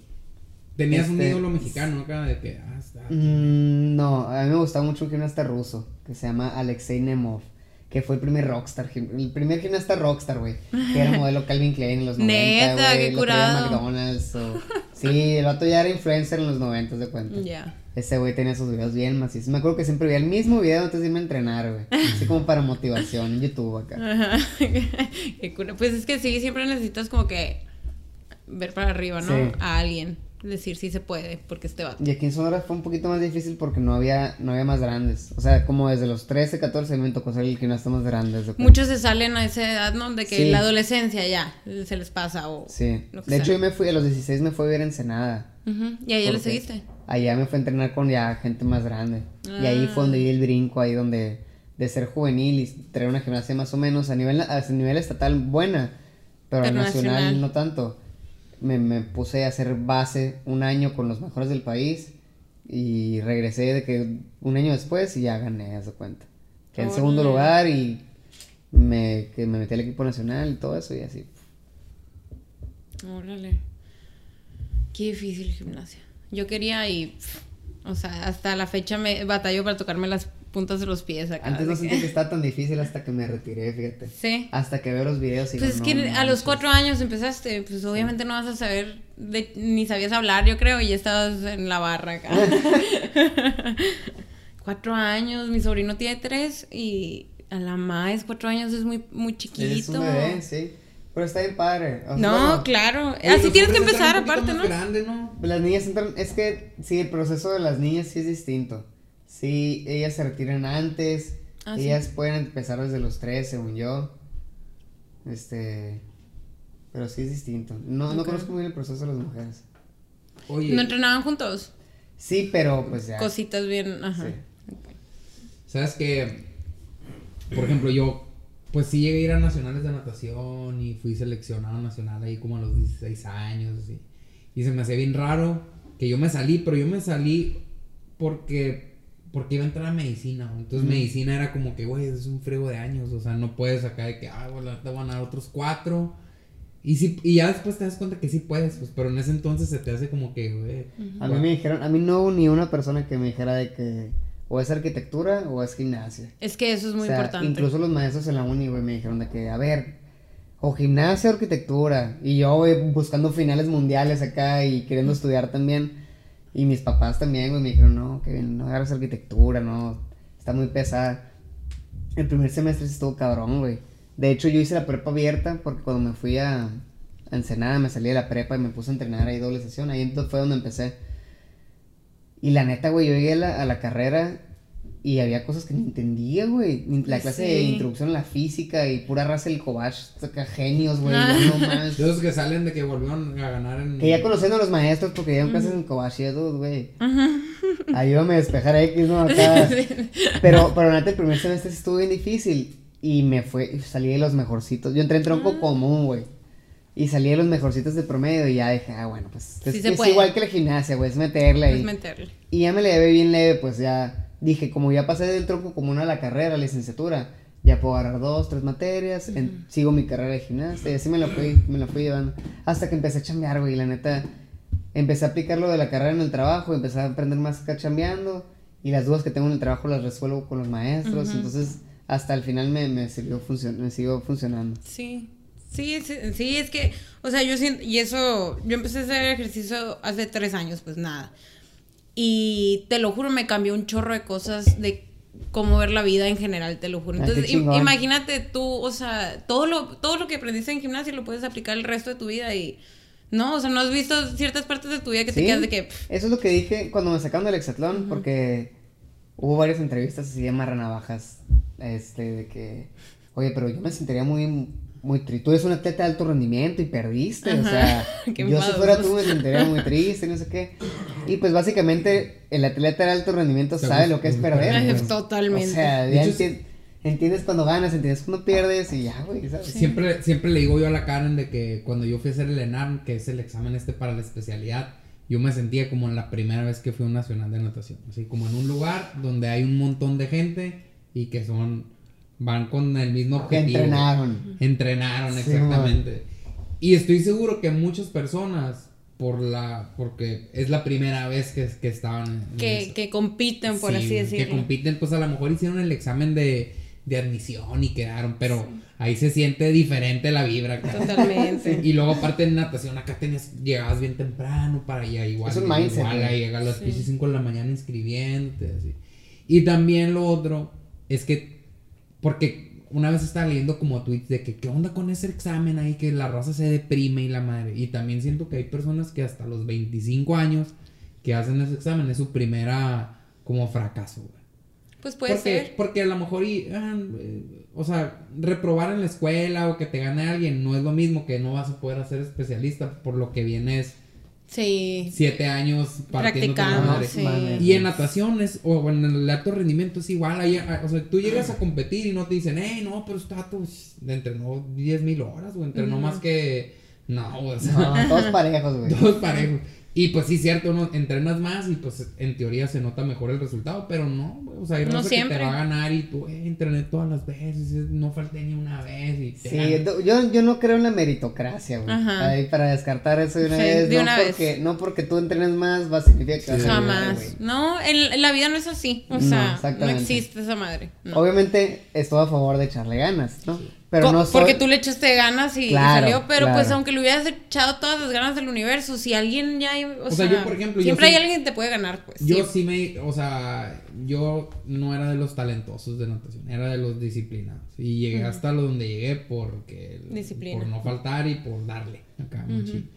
Speaker 3: Tenías un
Speaker 2: Este-
Speaker 3: ídolo mexicano acá de que, ah, está.
Speaker 2: Mm, no, a mí me gustaba mucho un gimnasta ruso que se llama Alexei Nemov, que fue el primer rockstar, el primer gimnasta rockstar, güey, que era modelo Calvin Klein en los 90,
Speaker 1: Neta,
Speaker 2: güey,
Speaker 1: qué curado.
Speaker 2: McDonald's o... Sí, el vato ya era influencer en los 90, de cuenta.
Speaker 1: Ya.
Speaker 2: Ese güey tenía sus videos bien macizos. Me acuerdo que siempre veía el mismo video antes de irme a entrenar, güey. Así como para motivación en YouTube acá.
Speaker 1: Ajá. Qué cura. Pues es que sí, siempre necesitas como que ver para arriba, ¿no?
Speaker 2: Sí.
Speaker 1: A alguien. Decir si se puede, porque este va.
Speaker 2: Y aquí en Sonora fue un poquito más difícil porque no había, no había más grandes. O sea, como desde los 13, 14 me tocó ser el gimnasta más grande. haz de cuenta.
Speaker 1: Muchos se salen a esa edad, ¿no? De que
Speaker 2: Sí.
Speaker 1: la adolescencia ya se les pasa o...
Speaker 2: Sí.
Speaker 1: que
Speaker 2: De hecho, yo me fui, a los 16 me fui a a Ensenada.
Speaker 1: Ujú. Y ahí ya le seguiste.
Speaker 2: Allá me fue a entrenar con ya gente más grande. Y ahí
Speaker 1: Ah.
Speaker 2: fue donde di el brinco, ahí donde de ser juvenil y traer una gimnasia más o menos a nivel, a nivel estatal buena, pero a nacional. no tanto. Me, me puse a hacer base un año con los mejores del país y regresé de que un año después y ya gané, haz de cuenta. Quedé en segundo lugar y me, que me metí al equipo nacional y todo eso y así.
Speaker 1: Órale. Qué difícil gimnasia. Yo quería y... pff, O sea, hasta la fecha me batallo para tocarme las puntas de los pies acá.
Speaker 2: Antes no sentí que estaba tan difícil hasta que me retiré, fíjate.
Speaker 1: Sí.
Speaker 2: Hasta que veo los videos y
Speaker 1: Pues es que
Speaker 2: "No
Speaker 1: a los
Speaker 2: manches".
Speaker 1: cuatro años empezaste, pues obviamente no vas a saber, de- ni sabías hablar, yo creo, y ya estabas en la barra acá. cuatro años, mi sobrino tiene tres y a la más cuatro años es muy, muy chiquito.
Speaker 2: Es un bebé, sí. Pero está bien padre. O sea,
Speaker 1: No,
Speaker 2: bueno,
Speaker 1: claro. Así
Speaker 3: los
Speaker 1: tienes que
Speaker 3: hombres
Speaker 1: empezar aparte, ¿no?
Speaker 3: grande, ¿no?
Speaker 2: Las niñas entran, es que sí, el proceso de las niñas sí es distinto. Sí, ellas se retiran antes,
Speaker 1: Ah, sí.
Speaker 2: ellas pueden empezar desde los tres, según yo. Este, pero sí es distinto. No, no conozco muy bien el proceso de las mujeres.
Speaker 3: Oye,
Speaker 1: ¿No entrenaban juntos?
Speaker 2: Sí, pero pues ya.
Speaker 1: Cositas bien, ajá.
Speaker 2: Sí.
Speaker 3: sabes que, por ejemplo, yo, pues sí llegué a ir a nacionales de natación y fui seleccionado nacional ahí como a los 16 años, así. Y se me hacía bien raro que yo me salí, pero yo me salí porque, porque iba a entrar a medicina. güey. Entonces, medicina era como que, güey, es un friego de años, o sea, no puedes acá de que, ah, bueno, te van a dar otros cuatro. Y, sí, y ya después te das cuenta que sí puedes, pues, pero en ese entonces se te hace como que, güey.
Speaker 2: A mí me dijeron, a mí no hubo ni una persona que me dijera de que o es arquitectura o es gimnasia.
Speaker 1: Es que eso es muy
Speaker 2: O sea,
Speaker 1: importante.
Speaker 2: Incluso los maestros en la uni, güey, me dijeron de que, a ver, o gimnasia o arquitectura. Y yo, güey, buscando finales mundiales acá y queriendo estudiar también. Y mis papás también, güey, me dijeron, no, que no agarres arquitectura, no, está muy pesada. El primer semestre sí estuvo cabrón, güey. De hecho, yo hice la prepa abierta porque cuando me fui a, a Ensenada me salí de la prepa y me puse a entrenar ahí doble sesión. Ahí entonces fue donde empecé. Y la neta, güey, yo llegué a la carrera y había cosas que no entendía, güey. La clase de introducción a la física y pura raza del Cobach, saca genios, güey.
Speaker 1: Ah.
Speaker 2: No.
Speaker 3: De esos que salen de que volvieron a ganar en.
Speaker 2: Que ya conociendo a los maestros porque dieron clases en Cobach y güey. Ayúdame a despejar X, ¿no? Acá. Pero, pero neta, el primer semestre estuvo bien difícil. Y me fue, salí de los mejorcitos. Yo entré en tronco
Speaker 1: Ah.
Speaker 2: común, güey. Y salí de los mejorcitos de promedio y ya dije, ah, bueno, pues es,
Speaker 1: Sí
Speaker 2: igual que la gimnasia, güey, es meterle ahí.
Speaker 1: Es meterle.
Speaker 2: Y ya me la llevé bien leve, pues ya dije, como ya pasé del tronco común a la carrera, licenciatura, ya puedo agarrar dos, tres materias, en- sigo mi carrera de gimnasia, y así me la fui, me la fui llevando. Hasta que empecé a chambear, güey, la neta, empecé a aplicar lo de la carrera en el trabajo, empecé a aprender más acá chambeando, y las dudas que tengo en el trabajo las resuelvo con los maestros, entonces hasta el final me, me funcion me siguió funcionando.
Speaker 1: Sí. Sí, sí, sí, es que, o sea, yo siento, y eso, yo empecé a hacer ejercicio hace tres años, pues nada. Y te lo juro, me cambió un chorro de cosas de cómo ver la vida en general, te lo juro.
Speaker 2: Ah,
Speaker 1: Entonces, imagínate tú, o sea, todo lo, todo lo que aprendiste en gimnasia lo puedes aplicar el resto de tu vida y, no, o sea, no has visto ciertas partes de tu vida que te quedas de que, pff,
Speaker 2: Eso es lo que dije cuando me sacaron del hexatlón, porque hubo varias entrevistas así de marranavajas, este, de que, oye, pero yo me sentiría muy, muy triste. Tú eres un atleta de alto rendimiento y perdiste, o sea, yo si fuera tú me sentiría muy triste, no sé qué. Y pues básicamente el atleta de alto rendimiento sabe lo que es perder. pues.
Speaker 1: Totalmente.
Speaker 2: O sea, ya
Speaker 3: hecho,
Speaker 2: enti- entiendes cuando ganas, entiendes cuando pierdes y ya, güey, ¿sabes?
Speaker 3: Siempre, siempre le digo yo a la Karen de que cuando yo fui a hacer el ENARM, que es el examen este para la especialidad, yo me sentía como la primera vez que fui a un nacional de natación. Así como en un lugar donde hay un montón de gente y que son, van con el mismo
Speaker 2: Que
Speaker 3: objetivo.
Speaker 2: entrenaron.
Speaker 3: Entrenaron,
Speaker 2: Sí,
Speaker 3: exactamente. y estoy seguro que muchas personas, por la, porque es la primera vez que, que estaban en
Speaker 1: Que,
Speaker 3: eso.
Speaker 1: que compiten, por
Speaker 3: Sí,
Speaker 1: así
Speaker 3: Que
Speaker 1: decirlo.
Speaker 3: compiten, pues a lo mejor hicieron el examen de, de admisión y quedaron, pero ahí se siente diferente la vibra. acá.
Speaker 1: Totalmente.
Speaker 3: Y luego aparte en natación acá tenías, llegabas bien temprano para allá igual.
Speaker 2: Es un mindset,
Speaker 3: Igual ahí llegas a las
Speaker 1: Sí.
Speaker 3: pinches 5 de la mañana inscribiéndote, así. Y también lo otro es que, porque una vez estaba leyendo como tweets de que qué onda con ese examen ahí, que la raza se deprime y la madre. Y también siento que hay personas que hasta los 25 años que hacen ese examen es su primera como fracaso, güey.
Speaker 1: Pues puede
Speaker 3: porque,
Speaker 1: ser.
Speaker 3: Porque a lo mejor, y, ah, eh, o sea, reprobar en la escuela o que te gane alguien no es lo mismo que no vas a poder hacer especialista por lo que vienes
Speaker 1: Sí.
Speaker 3: siete años partiendo la
Speaker 1: Practicando,
Speaker 3: madre.
Speaker 1: sí.
Speaker 3: Y en natación es, o en el alto rendimiento es igual. ahí, ah, o sea, tú llegas a competir y no te dicen, hey, no, pero está tú entrenó 10 mil horas o entrenó más que. No, o sea,
Speaker 2: No, todos parejos, güey.
Speaker 3: todos parejos. Y pues sí, cierto, uno entrenas más y pues en teoría se nota mejor el resultado, pero no, o sea, hay
Speaker 1: No
Speaker 3: que
Speaker 1: siempre.
Speaker 3: te va a ganar y tú, eh, entrené todas las veces, no falté ni una vez y te
Speaker 2: Sí, yo, yo no creo en la meritocracia, güey.
Speaker 1: Ajá.
Speaker 2: Ahí para descartar eso de una
Speaker 1: Sí,
Speaker 2: vez.
Speaker 1: de
Speaker 2: no,
Speaker 1: una vez.
Speaker 2: porque, no porque tú entrenes más va a significar que vas a ganar,
Speaker 1: Jamás.
Speaker 2: güey.
Speaker 1: No, en, la vida no es así. O
Speaker 2: No,
Speaker 1: sea, no, existe esa madre. no.
Speaker 2: Obviamente estoy a favor de echarle ganas, ¿no? Pero
Speaker 1: Co-
Speaker 2: no soy...
Speaker 1: Porque tú le echaste ganas y, salió, pero pues aunque le hubieras echado todas las ganas del universo, si alguien ya, o,
Speaker 3: O sea,
Speaker 1: sea,
Speaker 3: yo, por ejemplo,
Speaker 1: siempre
Speaker 3: sí-
Speaker 1: hay alguien que te puede ganar, pues.
Speaker 3: Yo
Speaker 1: sí.
Speaker 3: sí me, o sea, yo no era de los talentosos de natación, era de los disciplinados. Y llegué hasta lo donde llegué porque...
Speaker 1: Disciplina.
Speaker 3: Por no faltar y por darle acá, machín.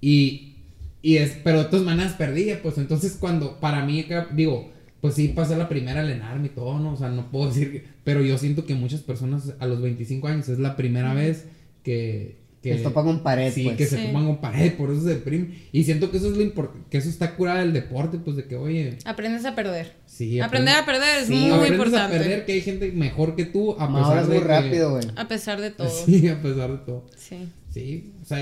Speaker 3: Y, y es, pero de todas maneras perdí, pues entonces cuando, para mí, acá, digo, pues sí pasé la primera al enarme y todo, ¿no? O sea, no puedo decir que, pero yo siento que muchas personas a los 25 años es la primera vez que... que
Speaker 2: se topan con pared,
Speaker 3: Sí,
Speaker 2: pues.
Speaker 3: que se topan con pared, por eso se deprimen. Y siento que eso es lo importante, que eso está curado del deporte, pues de que, oye,
Speaker 1: Aprendes a perder.
Speaker 3: sí,
Speaker 1: Aprender a perder es
Speaker 2: Sí,
Speaker 1: muy
Speaker 3: aprendes
Speaker 1: importante.
Speaker 3: a perder, que hay gente mejor que tú, a pesar de
Speaker 2: muy rápido, güey.
Speaker 1: A pesar de todo.
Speaker 3: Sí, a pesar de todo.
Speaker 1: Sí.
Speaker 3: Sí, o sea,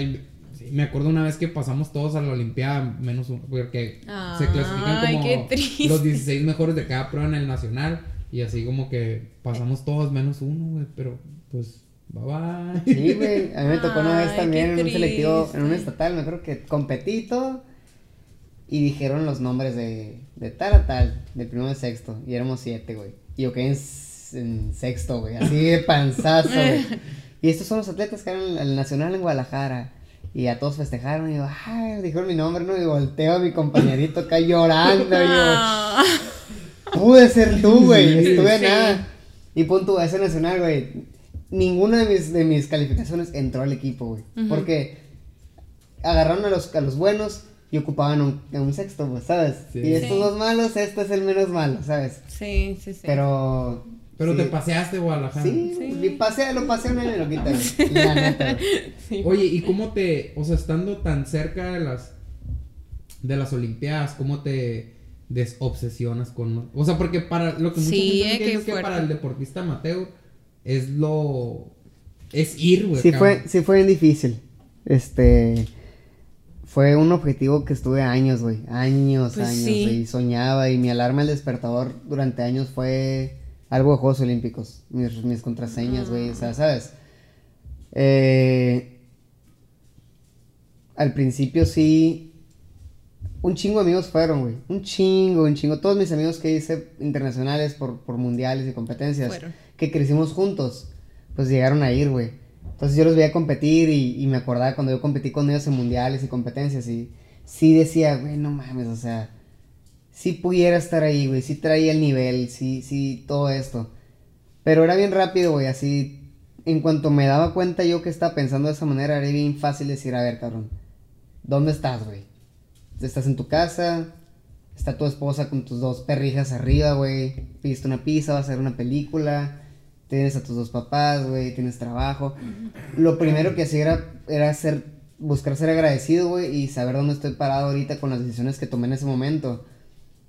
Speaker 3: sí, me acuerdo una vez que pasamos todos a la Olimpiada, menos uno, porque se clasifican como los 16 mejores de cada prueba en el nacional. Y así como que pasamos todos menos uno, güey, pero pues, bye bye.
Speaker 2: Sí, güey. A mí me tocó una vez también en un selectivo, en un estatal, me acuerdo que competí y todo, Y dijeron los nombres de, de tal a tal, de primero de sexto. Y éramos siete, güey. Y yo quedé en, sexto, güey. Así de panzazo, güey. Y estos son los atletas que eran el nacional en Guadalajara. Y a todos festejaron. Y yo, ay, dijeron mi nombre, ¿no? Y volteo a mi compañerito acá llorando. Y yo,
Speaker 1: Ah,
Speaker 2: Pude ser tú, güey. Estuve
Speaker 1: Sí.
Speaker 2: nada. Y pon tu ese nacional, güey. Ninguna de mis, de mis calificaciones entró al equipo, güey. Porque agarraron a los, a los buenos y ocupaban un, un sexto, pues, ¿sabes?
Speaker 3: Sí.
Speaker 2: Y estos
Speaker 1: Sí.
Speaker 2: dos malos, este es el menos malo, ¿sabes?
Speaker 1: sí, sí, sí.
Speaker 2: Pero.
Speaker 3: Pero
Speaker 2: sí.
Speaker 3: te paseaste, Guadalajara.
Speaker 2: Sí,
Speaker 1: Sí.
Speaker 2: pasé, lo pasé una y lo quité, güey. La neta, güey.
Speaker 1: Sí.
Speaker 3: Oye, ¿y cómo te, o sea, estando tan cerca de las de las olimpiadas, cómo te desobsesionas con, o sea, porque para lo que mucha
Speaker 1: Sí,
Speaker 3: gente
Speaker 1: eh,
Speaker 3: es que para el deportista amateur es lo es ir, güey.
Speaker 2: Sí
Speaker 3: cabrón.
Speaker 2: fue, sí fue bien difícil. Este. Fue un objetivo que estuve años, güey. Años,
Speaker 1: Pues
Speaker 2: años.
Speaker 1: sí.
Speaker 2: Y soñaba. Y mi alarma el despertador durante años fue algo de Juegos Olímpicos. Mis, mis contraseñas, güey. O sea, ¿sabes? Eh, al principio sí. Un chingo de amigos fueron, güey. Un chingo, un chingo. Todos mis amigos que hice internacionales por, por mundiales y competencias
Speaker 1: Fueron.
Speaker 2: que crecimos juntos, pues llegaron a ir, güey. Entonces yo los veía competir y, y me acordaba cuando yo competí con ellos en mundiales y competencias y sí decía, güey, no mames, o sea, sí pudiera estar ahí, güey, sí traía el nivel, sí, sí, todo esto. Pero era bien rápido, güey, así, en cuanto me daba cuenta yo que estaba pensando de esa manera, era bien fácil decir, a ver, cabrón, ¿dónde estás, güey? ¿Estás en tu casa? Está tu esposa con tus dos perrijas arriba, güey. Pidiste una pizza, vas a ver una película. Tienes a tus dos papás, güey. Tienes trabajo. Lo primero que hacía era, era ser, buscar ser agradecido, güey. Y saber dónde estoy parado ahorita con las decisiones que tomé en ese momento.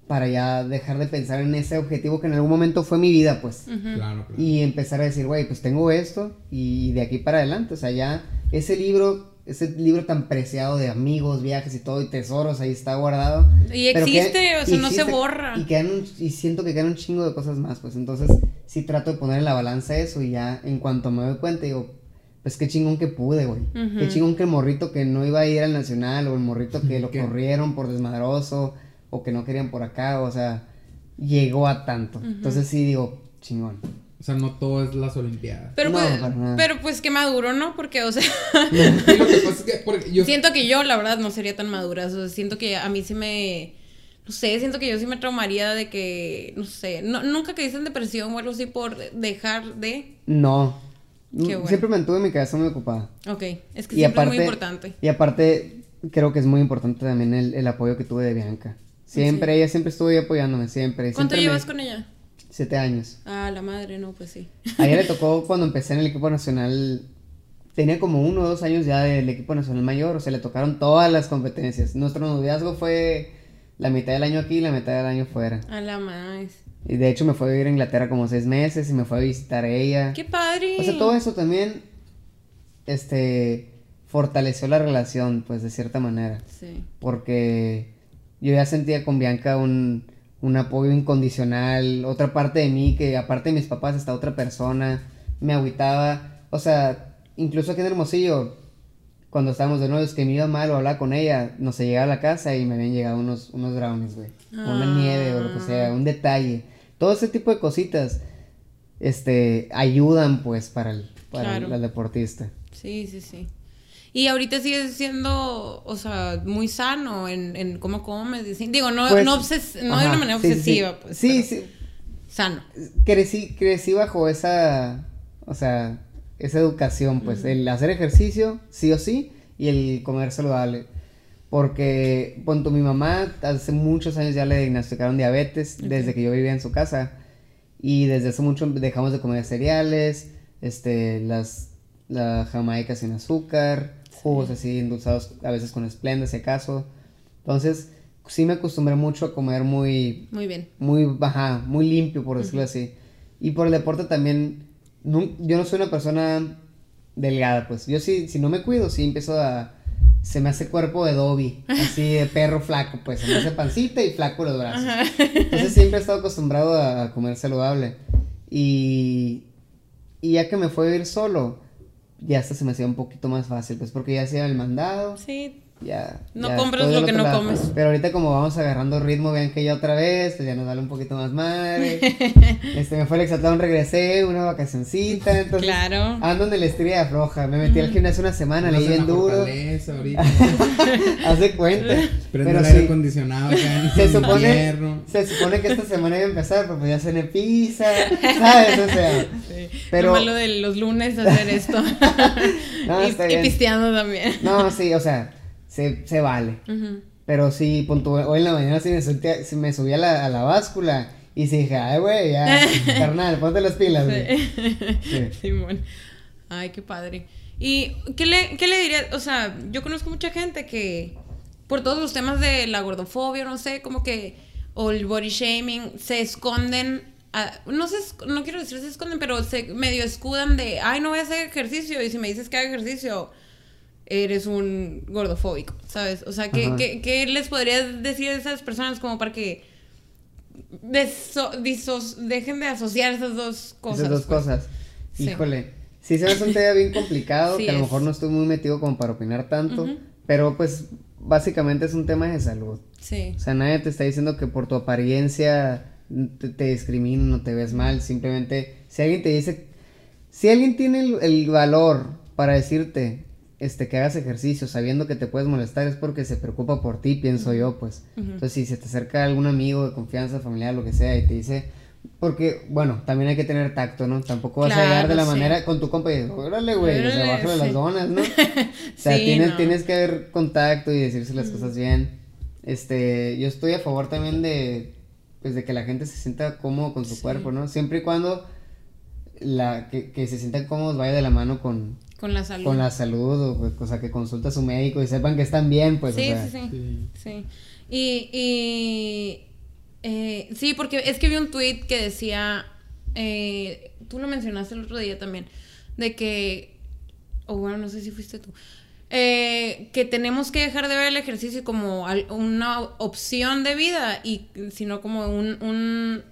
Speaker 2: Para ya dejar de pensar en ese objetivo que en algún momento fue mi vida, pues.
Speaker 1: Ujú.
Speaker 3: Claro, claro.
Speaker 2: Y empezar a decir, güey, pues tengo esto y de aquí para adelante, o sea, ya ese libro, ese libro tan preciado de amigos, viajes y todo, y tesoros, ahí está guardado.
Speaker 1: Y existe, o sea, no se borra.
Speaker 2: Y, quedan un- y siento que quedan un chingo de cosas más, pues entonces sí trato de poner en la balanza eso y ya en cuanto me doy cuenta digo, pues qué chingón que pude, güey. Qué chingón que el morrito que no iba a ir al nacional o el morrito que lo
Speaker 3: ¿Qué?
Speaker 2: corrieron por desmadroso o que no querían por acá, o sea, llegó a tanto. Entonces sí digo, chingón.
Speaker 3: O sea, no todo es las Olimpiadas.
Speaker 1: Pero,
Speaker 2: No,
Speaker 1: pues, pero pues qué maduro, ¿no? Porque, o sea,
Speaker 3: Y lo que pasa es que porque yo
Speaker 1: siento que yo, la verdad, no sería tan madura. O sea, siento que a mí sí me. No sé, siento que yo sí me traumaría de que. No sé. No, nunca que dicen depresión o algo así por dejar de.
Speaker 2: No.
Speaker 1: Qué bueno.
Speaker 2: Siempre mantuve mi cabeza muy ocupada.
Speaker 1: Ok. Es que
Speaker 2: Y
Speaker 1: siempre
Speaker 2: aparte,
Speaker 1: es muy importante.
Speaker 2: Y aparte, creo que es muy importante también el, el apoyo que tuve de Bianca. Siempre, ella siempre estuvo ahí apoyándome, siempre.
Speaker 1: ¿Cuánto
Speaker 2: siempre me-
Speaker 1: llevas con ella?
Speaker 2: Siete años.
Speaker 1: Ah, la madre, no, pues sí.
Speaker 2: A ella le tocó cuando empecé en el equipo nacional. Tenía como uno o dos años ya del equipo nacional mayor, o sea, le tocaron todas las competencias. Nuestro noviazgo fue la mitad del año aquí y la mitad del año fuera.
Speaker 1: A la madre.
Speaker 2: Y de hecho me fue a vivir a Inglaterra como seis meses y me fue a visitar a ella.
Speaker 1: ¡Qué padre!
Speaker 2: O sea, todo eso también, este, fortaleció la relación, pues, de cierta manera.
Speaker 1: Sí.
Speaker 2: Porque yo ya sentía con Bianca un, un apoyo incondicional, otra parte de mí que aparte de mis papás está otra persona, me agüitaba, o sea, incluso aquí en Hermosillo, cuando estábamos de novios que me iba mal o hablaba con ella, no sé, llegaba a la casa y me habían llegado unos, unos brownies, güey, una
Speaker 1: Ah.
Speaker 2: nieve o lo que sea, un detalle, todo ese tipo de cositas, este, ayudan pues para el, para el deportista.
Speaker 1: Sí, sí, sí. Y ahorita sigues siendo, o sea, muy sano en, en cómo comes. Digo, no,
Speaker 2: Pues,
Speaker 1: no, obses- no de una manera
Speaker 2: sí, sí, sí.
Speaker 1: obsesiva, pues.
Speaker 2: Sí, sí,
Speaker 1: Sano.
Speaker 2: crecí, crecí bajo esa, o sea, esa educación, pues, el hacer ejercicio, sí o sí, y el comer saludable. Porque, punto, mi mamá hace muchos años ya le diagnosticaron diabetes, desde que yo vivía en su casa, y desde hace mucho dejamos de comer cereales, este, las, la jamaica sin azúcar, jugos así endulzados, a veces con esplenda, si acaso. Entonces, sí me acostumbré mucho a comer muy,
Speaker 1: Muy bien.
Speaker 2: muy baja, muy limpio, por decirlo así. Y por el deporte también, yo no soy una persona delgada, pues. Yo sí, si no me cuido, sí empiezo a... Se me hace cuerpo de Dobby, así de perro flaco, pues. Se me hace pancita y flaco los brazos. Entonces siempre he estado acostumbrado a, a comer saludable. Y, y ya que me fue a vivir solo, ya hasta se me hacía un poquito más fácil, pues porque ya hacía el mandado,
Speaker 1: Sí.
Speaker 2: Ya.
Speaker 1: No
Speaker 2: ya
Speaker 1: compras lo que no
Speaker 2: lado.
Speaker 1: comes.
Speaker 2: Pero ahorita como vamos agarrando ritmo, vean que ya otra vez, pues ya nos vale un poquito más madre. este, me fue el exaltón, regresé, una vacacioncita, entonces
Speaker 1: Claro.
Speaker 2: ando en el estrella floja. Me metí al gimnasio una semana, leí bien duro,
Speaker 3: ahorita.
Speaker 2: haz de cuenta.
Speaker 3: Prende
Speaker 2: Pero
Speaker 3: el aire
Speaker 2: sí,
Speaker 3: acondicionado acá en
Speaker 2: se supone,
Speaker 3: invierno.
Speaker 2: se supone que esta semana iba a empezar, pero pues ya cené pizza, ¿sabes? O sea,
Speaker 1: Sí.
Speaker 2: Pero-
Speaker 1: Lo malo de los lunes hacer esto.
Speaker 2: No,
Speaker 1: y,
Speaker 2: está
Speaker 1: y pisteando también.
Speaker 2: no, sí, o sea, se, se vale. Pero sí, punto, hoy en la mañana sí me, solté- sí me subí a la, a la báscula y sí dije, ay, güey, ya, carnal, ponte las pilas, güey. Sí.
Speaker 1: Simón. Ay, qué padre. ¿Y qué le, qué le diría? O sea, yo conozco mucha gente que por todos los temas de la gordofobia, no sé, como que, o el body shaming, se esconden, a- no sé, no quiero decir se esconden, pero se medio escudan de, ay, no voy a hacer ejercicio, y si me dices que haga ejercicio, eres un gordofóbico, ¿sabes? O sea, ¿qué, qué, qué les podría decir a esas personas como para que deso- disos- dejen de asociar esas dos cosas?
Speaker 2: Esas dos
Speaker 1: pues?
Speaker 2: cosas.
Speaker 1: Sí.
Speaker 2: Híjole. Sí, se hace un tema bien complicado,
Speaker 1: Sí
Speaker 2: que a lo
Speaker 1: es.
Speaker 2: mejor no estoy muy metido como para opinar tanto, pero pues básicamente es un tema de salud.
Speaker 1: Sí.
Speaker 2: O sea, nadie te está diciendo que por tu apariencia te, te discriminan o te ves mal, simplemente si alguien te dice, si alguien tiene el, el valor para decirte este, que hagas ejercicio sabiendo que te puedes molestar es porque se preocupa por ti, pienso yo, pues. Entonces, si se te acerca algún amigo de confianza, familiar, lo que sea, y te dice, porque, bueno, también hay que tener tacto, ¿no? Tampoco vas a llegar de la
Speaker 1: sí.
Speaker 2: manera con tu compa y dices, órale, güey, o sea, bájale
Speaker 1: sí.
Speaker 2: las donas, ¿no? O sea,
Speaker 1: Sí,
Speaker 2: tienes,
Speaker 1: no.
Speaker 2: tienes que haber contacto y decirse las cosas bien. Este, yo estoy a favor también de, pues, de que la gente se sienta cómodo con su cuerpo, ¿no? Siempre y cuando la, que, que se sientan cómodos vaya de la mano con,
Speaker 1: Con la salud.
Speaker 2: con la salud, o, pues, o sea, que consulta a su médico y sepan que están bien, pues,
Speaker 1: sí,
Speaker 2: o sea.
Speaker 1: sí, sí,
Speaker 3: Sí.
Speaker 1: sí. Y, y Eh, sí, porque es que vi un tweet que decía, eh, tú lo mencionaste el otro día también, de que, o bueno, no sé si fuiste tú, eh, que tenemos que dejar de ver el ejercicio como al- una opción de vida y sino como un, un-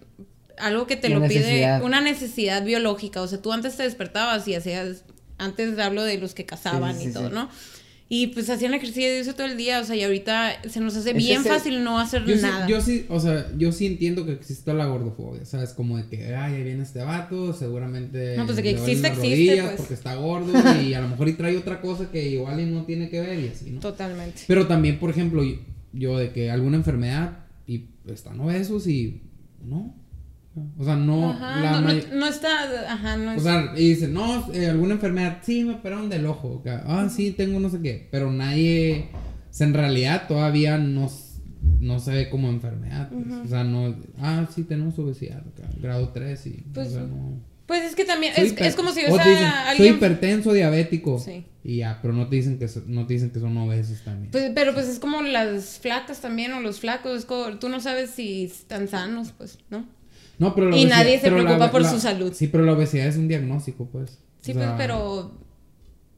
Speaker 1: algo que te lo pide,
Speaker 2: necesidad.
Speaker 1: una necesidad biológica. O sea, tú antes te despertabas y hacías, antes hablo de los que cazaban
Speaker 2: Sí, sí,
Speaker 1: y todo,
Speaker 2: sí.
Speaker 1: ¿no? Y pues hacían ejercicio de eso todo el día, o sea, y ahorita se nos hace
Speaker 2: Es
Speaker 1: bien
Speaker 2: ese-
Speaker 1: fácil no hacer
Speaker 3: Yo sí,
Speaker 1: nada.
Speaker 3: yo sí, o sea, yo sí entiendo que existe la gordofobia, ¿sabes? Como de que, ay, ahí viene este vato, seguramente...
Speaker 1: No, pues de que existe, existe, pues.
Speaker 3: Porque está gordo y a lo mejor y trae otra cosa que igual y no tiene que ver y así, ¿no?
Speaker 1: Totalmente.
Speaker 3: Pero también, por ejemplo, yo, yo de que alguna enfermedad y están obesos y no. O sea, no...
Speaker 1: Ajá,
Speaker 3: la
Speaker 1: no, no- no está, ajá, no
Speaker 3: o sea, y dicen, no, eh, alguna enfermedad, sí, me operaron del ojo. que, Ah, sí, tengo no sé qué. Pero nadie, o sea, en realidad todavía no, no se ve como enfermedad. pues. O sea, no, ah, sí, tenemos obesidad, acá, grado 3 y,
Speaker 1: Pues,
Speaker 3: o sea, no.
Speaker 1: Pues es que también, es, es como si
Speaker 3: o
Speaker 1: ves
Speaker 3: te dicen,
Speaker 1: a
Speaker 3: soy
Speaker 1: alguien...
Speaker 3: hipertenso, diabético.
Speaker 1: Sí.
Speaker 3: Y ya, pero no te dicen que, so- no te dicen que son obesos también.
Speaker 1: Pues, pero pues es como las flacas también, o los flacos, es como- tú no sabes si están sanos, pues, ¿no?
Speaker 3: No, pero la
Speaker 1: Y
Speaker 3: obesidad-
Speaker 1: nadie se
Speaker 3: pero la-
Speaker 1: preocupa por
Speaker 3: la-
Speaker 1: su salud.
Speaker 3: Sí, pero la obesidad es un diagnóstico, pues.
Speaker 1: Sí,
Speaker 3: O
Speaker 1: pues,
Speaker 3: sea,
Speaker 1: pero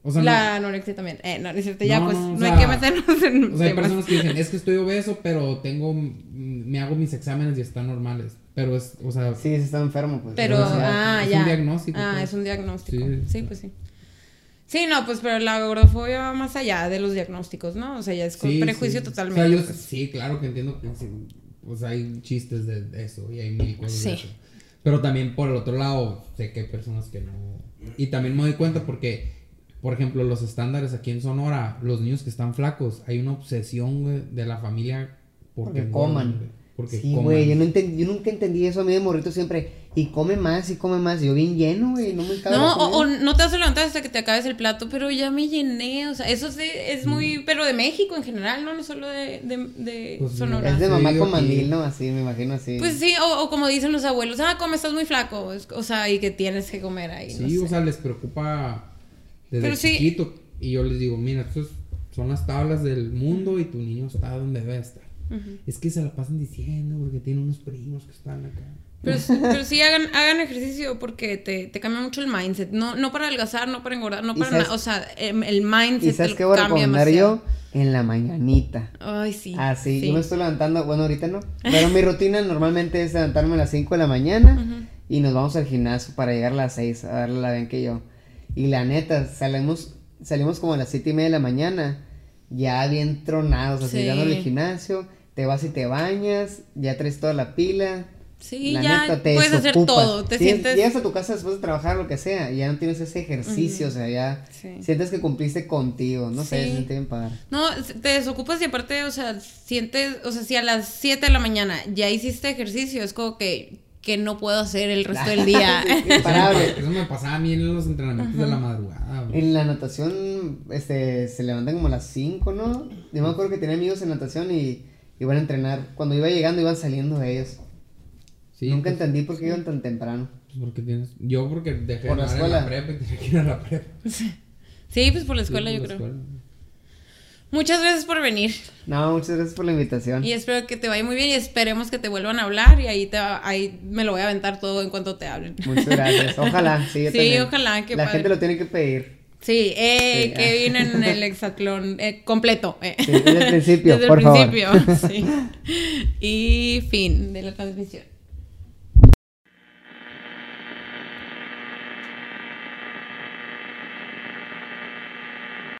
Speaker 3: O sea,
Speaker 1: la anorexia también. Eh, no, no es cierto, ya
Speaker 3: No,
Speaker 1: pues,
Speaker 3: no,
Speaker 1: no, hay que meternos en
Speaker 3: O sea, hay
Speaker 1: temas.
Speaker 3: personas que dicen, es que estoy obeso, pero tengo, mm, me hago mis exámenes y están normales. Pero es, o sea,
Speaker 2: Sí, se está enfermo, pues.
Speaker 1: Pero,
Speaker 2: O sea,
Speaker 1: ah,
Speaker 3: es
Speaker 1: ya.
Speaker 3: un diagnóstico,
Speaker 1: Ah,
Speaker 3: pues.
Speaker 1: es un diagnóstico. Sí,
Speaker 3: Sí.
Speaker 1: pues sí. Sí, no, pues, pero la gordofobia va más allá de los diagnósticos, ¿no? O sea, ya es con
Speaker 3: sí,
Speaker 1: prejuicio
Speaker 3: sí.
Speaker 1: totalmente.
Speaker 3: O sea, yo
Speaker 1: pues.
Speaker 3: sí, claro que entiendo que sí, pues hay chistes de eso y hay mil cosas
Speaker 1: Sí.
Speaker 3: de eso. Pero también por el otro lado, sé que hay personas que no. Y también me doy cuenta porque, por ejemplo, los estándares aquí en Sonora, los niños que están flacos, hay una obsesión güey, de la familia porque,
Speaker 2: Porque coman.
Speaker 3: Porque
Speaker 2: Sí, güey, yo, no yo nunca entendí eso a mí de morrito siempre. Y come más, y come más. Yo bien lleno, güey, no me
Speaker 1: No, o, o no te vas a levantar hasta que te acabes el plato, pero ya me llené, o sea, eso sí es
Speaker 3: Mm.
Speaker 1: muy, pero de México en general, no, no solo de, de, de
Speaker 3: Pues,
Speaker 1: Sonora.
Speaker 2: Es de
Speaker 3: Sí,
Speaker 2: mamá
Speaker 3: yo
Speaker 2: con mandil, ¿no? Así, me imagino así.
Speaker 1: Pues sí, o, o como dicen los abuelos, ah, come, estás muy flaco, o sea, y que tienes que comer ahí.
Speaker 3: Sí,
Speaker 1: no
Speaker 3: o
Speaker 1: sé.
Speaker 3: sea, les preocupa desde
Speaker 1: Pero sí-
Speaker 3: chiquito. Y yo les digo, mira, estos son las tablas del mundo y tu niño está donde debe estar.
Speaker 1: Ujú.
Speaker 3: Es que se la pasan diciendo porque tiene unos primos que están acá.
Speaker 1: Pero, pero sí hagan, hagan ejercicio porque te, te cambia mucho el mindset. No, no para adelgazar, no para engordar, no
Speaker 2: ¿Y
Speaker 1: para nada. O sea, em, el mindset
Speaker 2: ¿Y sabes qué voy a recomendar yo? En la mañanita.
Speaker 1: Ay, sí.
Speaker 2: Ah, sí, yo me estoy levantando, bueno, ahorita no. Pero mi rutina normalmente es levantarme a las 5 de la mañana
Speaker 1: Ujú.
Speaker 2: y nos vamos al gimnasio para llegar a las 6, a darle la ven que yo. Y la neta, salimos, salimos como a las 7 y media de la mañana, ya bien tronados, así,
Speaker 1: Sí.
Speaker 2: dándole al gimnasio, te vas y te bañas, ya traes toda la pila.
Speaker 1: Sí,
Speaker 2: la
Speaker 1: ya
Speaker 2: neta, te
Speaker 1: puedes hacer todo. Te sientes.
Speaker 2: Llegas a tu casa después de trabajar, lo que sea, y ya no tienes ese ejercicio, o sea, ya
Speaker 1: Sí.
Speaker 2: sientes que cumpliste contigo, no sé,
Speaker 1: Sí.
Speaker 2: se siente bien padre.
Speaker 1: No, te desocupas y aparte, o sea, sientes, o sea, si a las 7 de la mañana ya hiciste ejercicio, es como que, que no puedo hacer el resto del día.
Speaker 2: Imparable.
Speaker 3: Eso me pasaba a mí en los entrenamientos de la madrugada.
Speaker 2: En la natación, este, se levantan como a las 5, ¿no? Yo me acuerdo que tenía amigos en natación y iban a entrenar. Cuando iba llegando, iban saliendo de ellos.
Speaker 3: Sí,
Speaker 2: Nunca
Speaker 3: pues,
Speaker 2: entendí por qué iban tan temprano.
Speaker 3: pues, porque tienes... Yo porque dejé
Speaker 2: Por
Speaker 3: de
Speaker 2: la
Speaker 3: nadar en la
Speaker 2: escuela.
Speaker 3: prepa y tenía que ir a la prepa.
Speaker 1: Sí, pues por la escuela,
Speaker 3: Sí,
Speaker 1: yo
Speaker 3: la
Speaker 1: creo.
Speaker 3: escuela.
Speaker 1: Muchas gracias por venir.
Speaker 2: No, muchas gracias por la invitación.
Speaker 1: Y espero que te vaya muy bien y esperemos que te vuelvan a hablar y ahí, te, va- ahí me lo voy a aventar todo en cuanto te hablen.
Speaker 2: Muchas gracias. Ojalá, sí, yo
Speaker 1: Sí,
Speaker 2: también.
Speaker 1: ojalá, qué
Speaker 2: La
Speaker 1: padre.
Speaker 2: gente lo tiene que pedir.
Speaker 1: Sí, eh,
Speaker 2: Sí.
Speaker 1: que viene en el hexatlón eh, completo. eh.
Speaker 2: Sí, desde el principio,
Speaker 1: Desde
Speaker 2: por
Speaker 1: el
Speaker 2: favor.
Speaker 1: principio, sí. Y fin de la transmisión.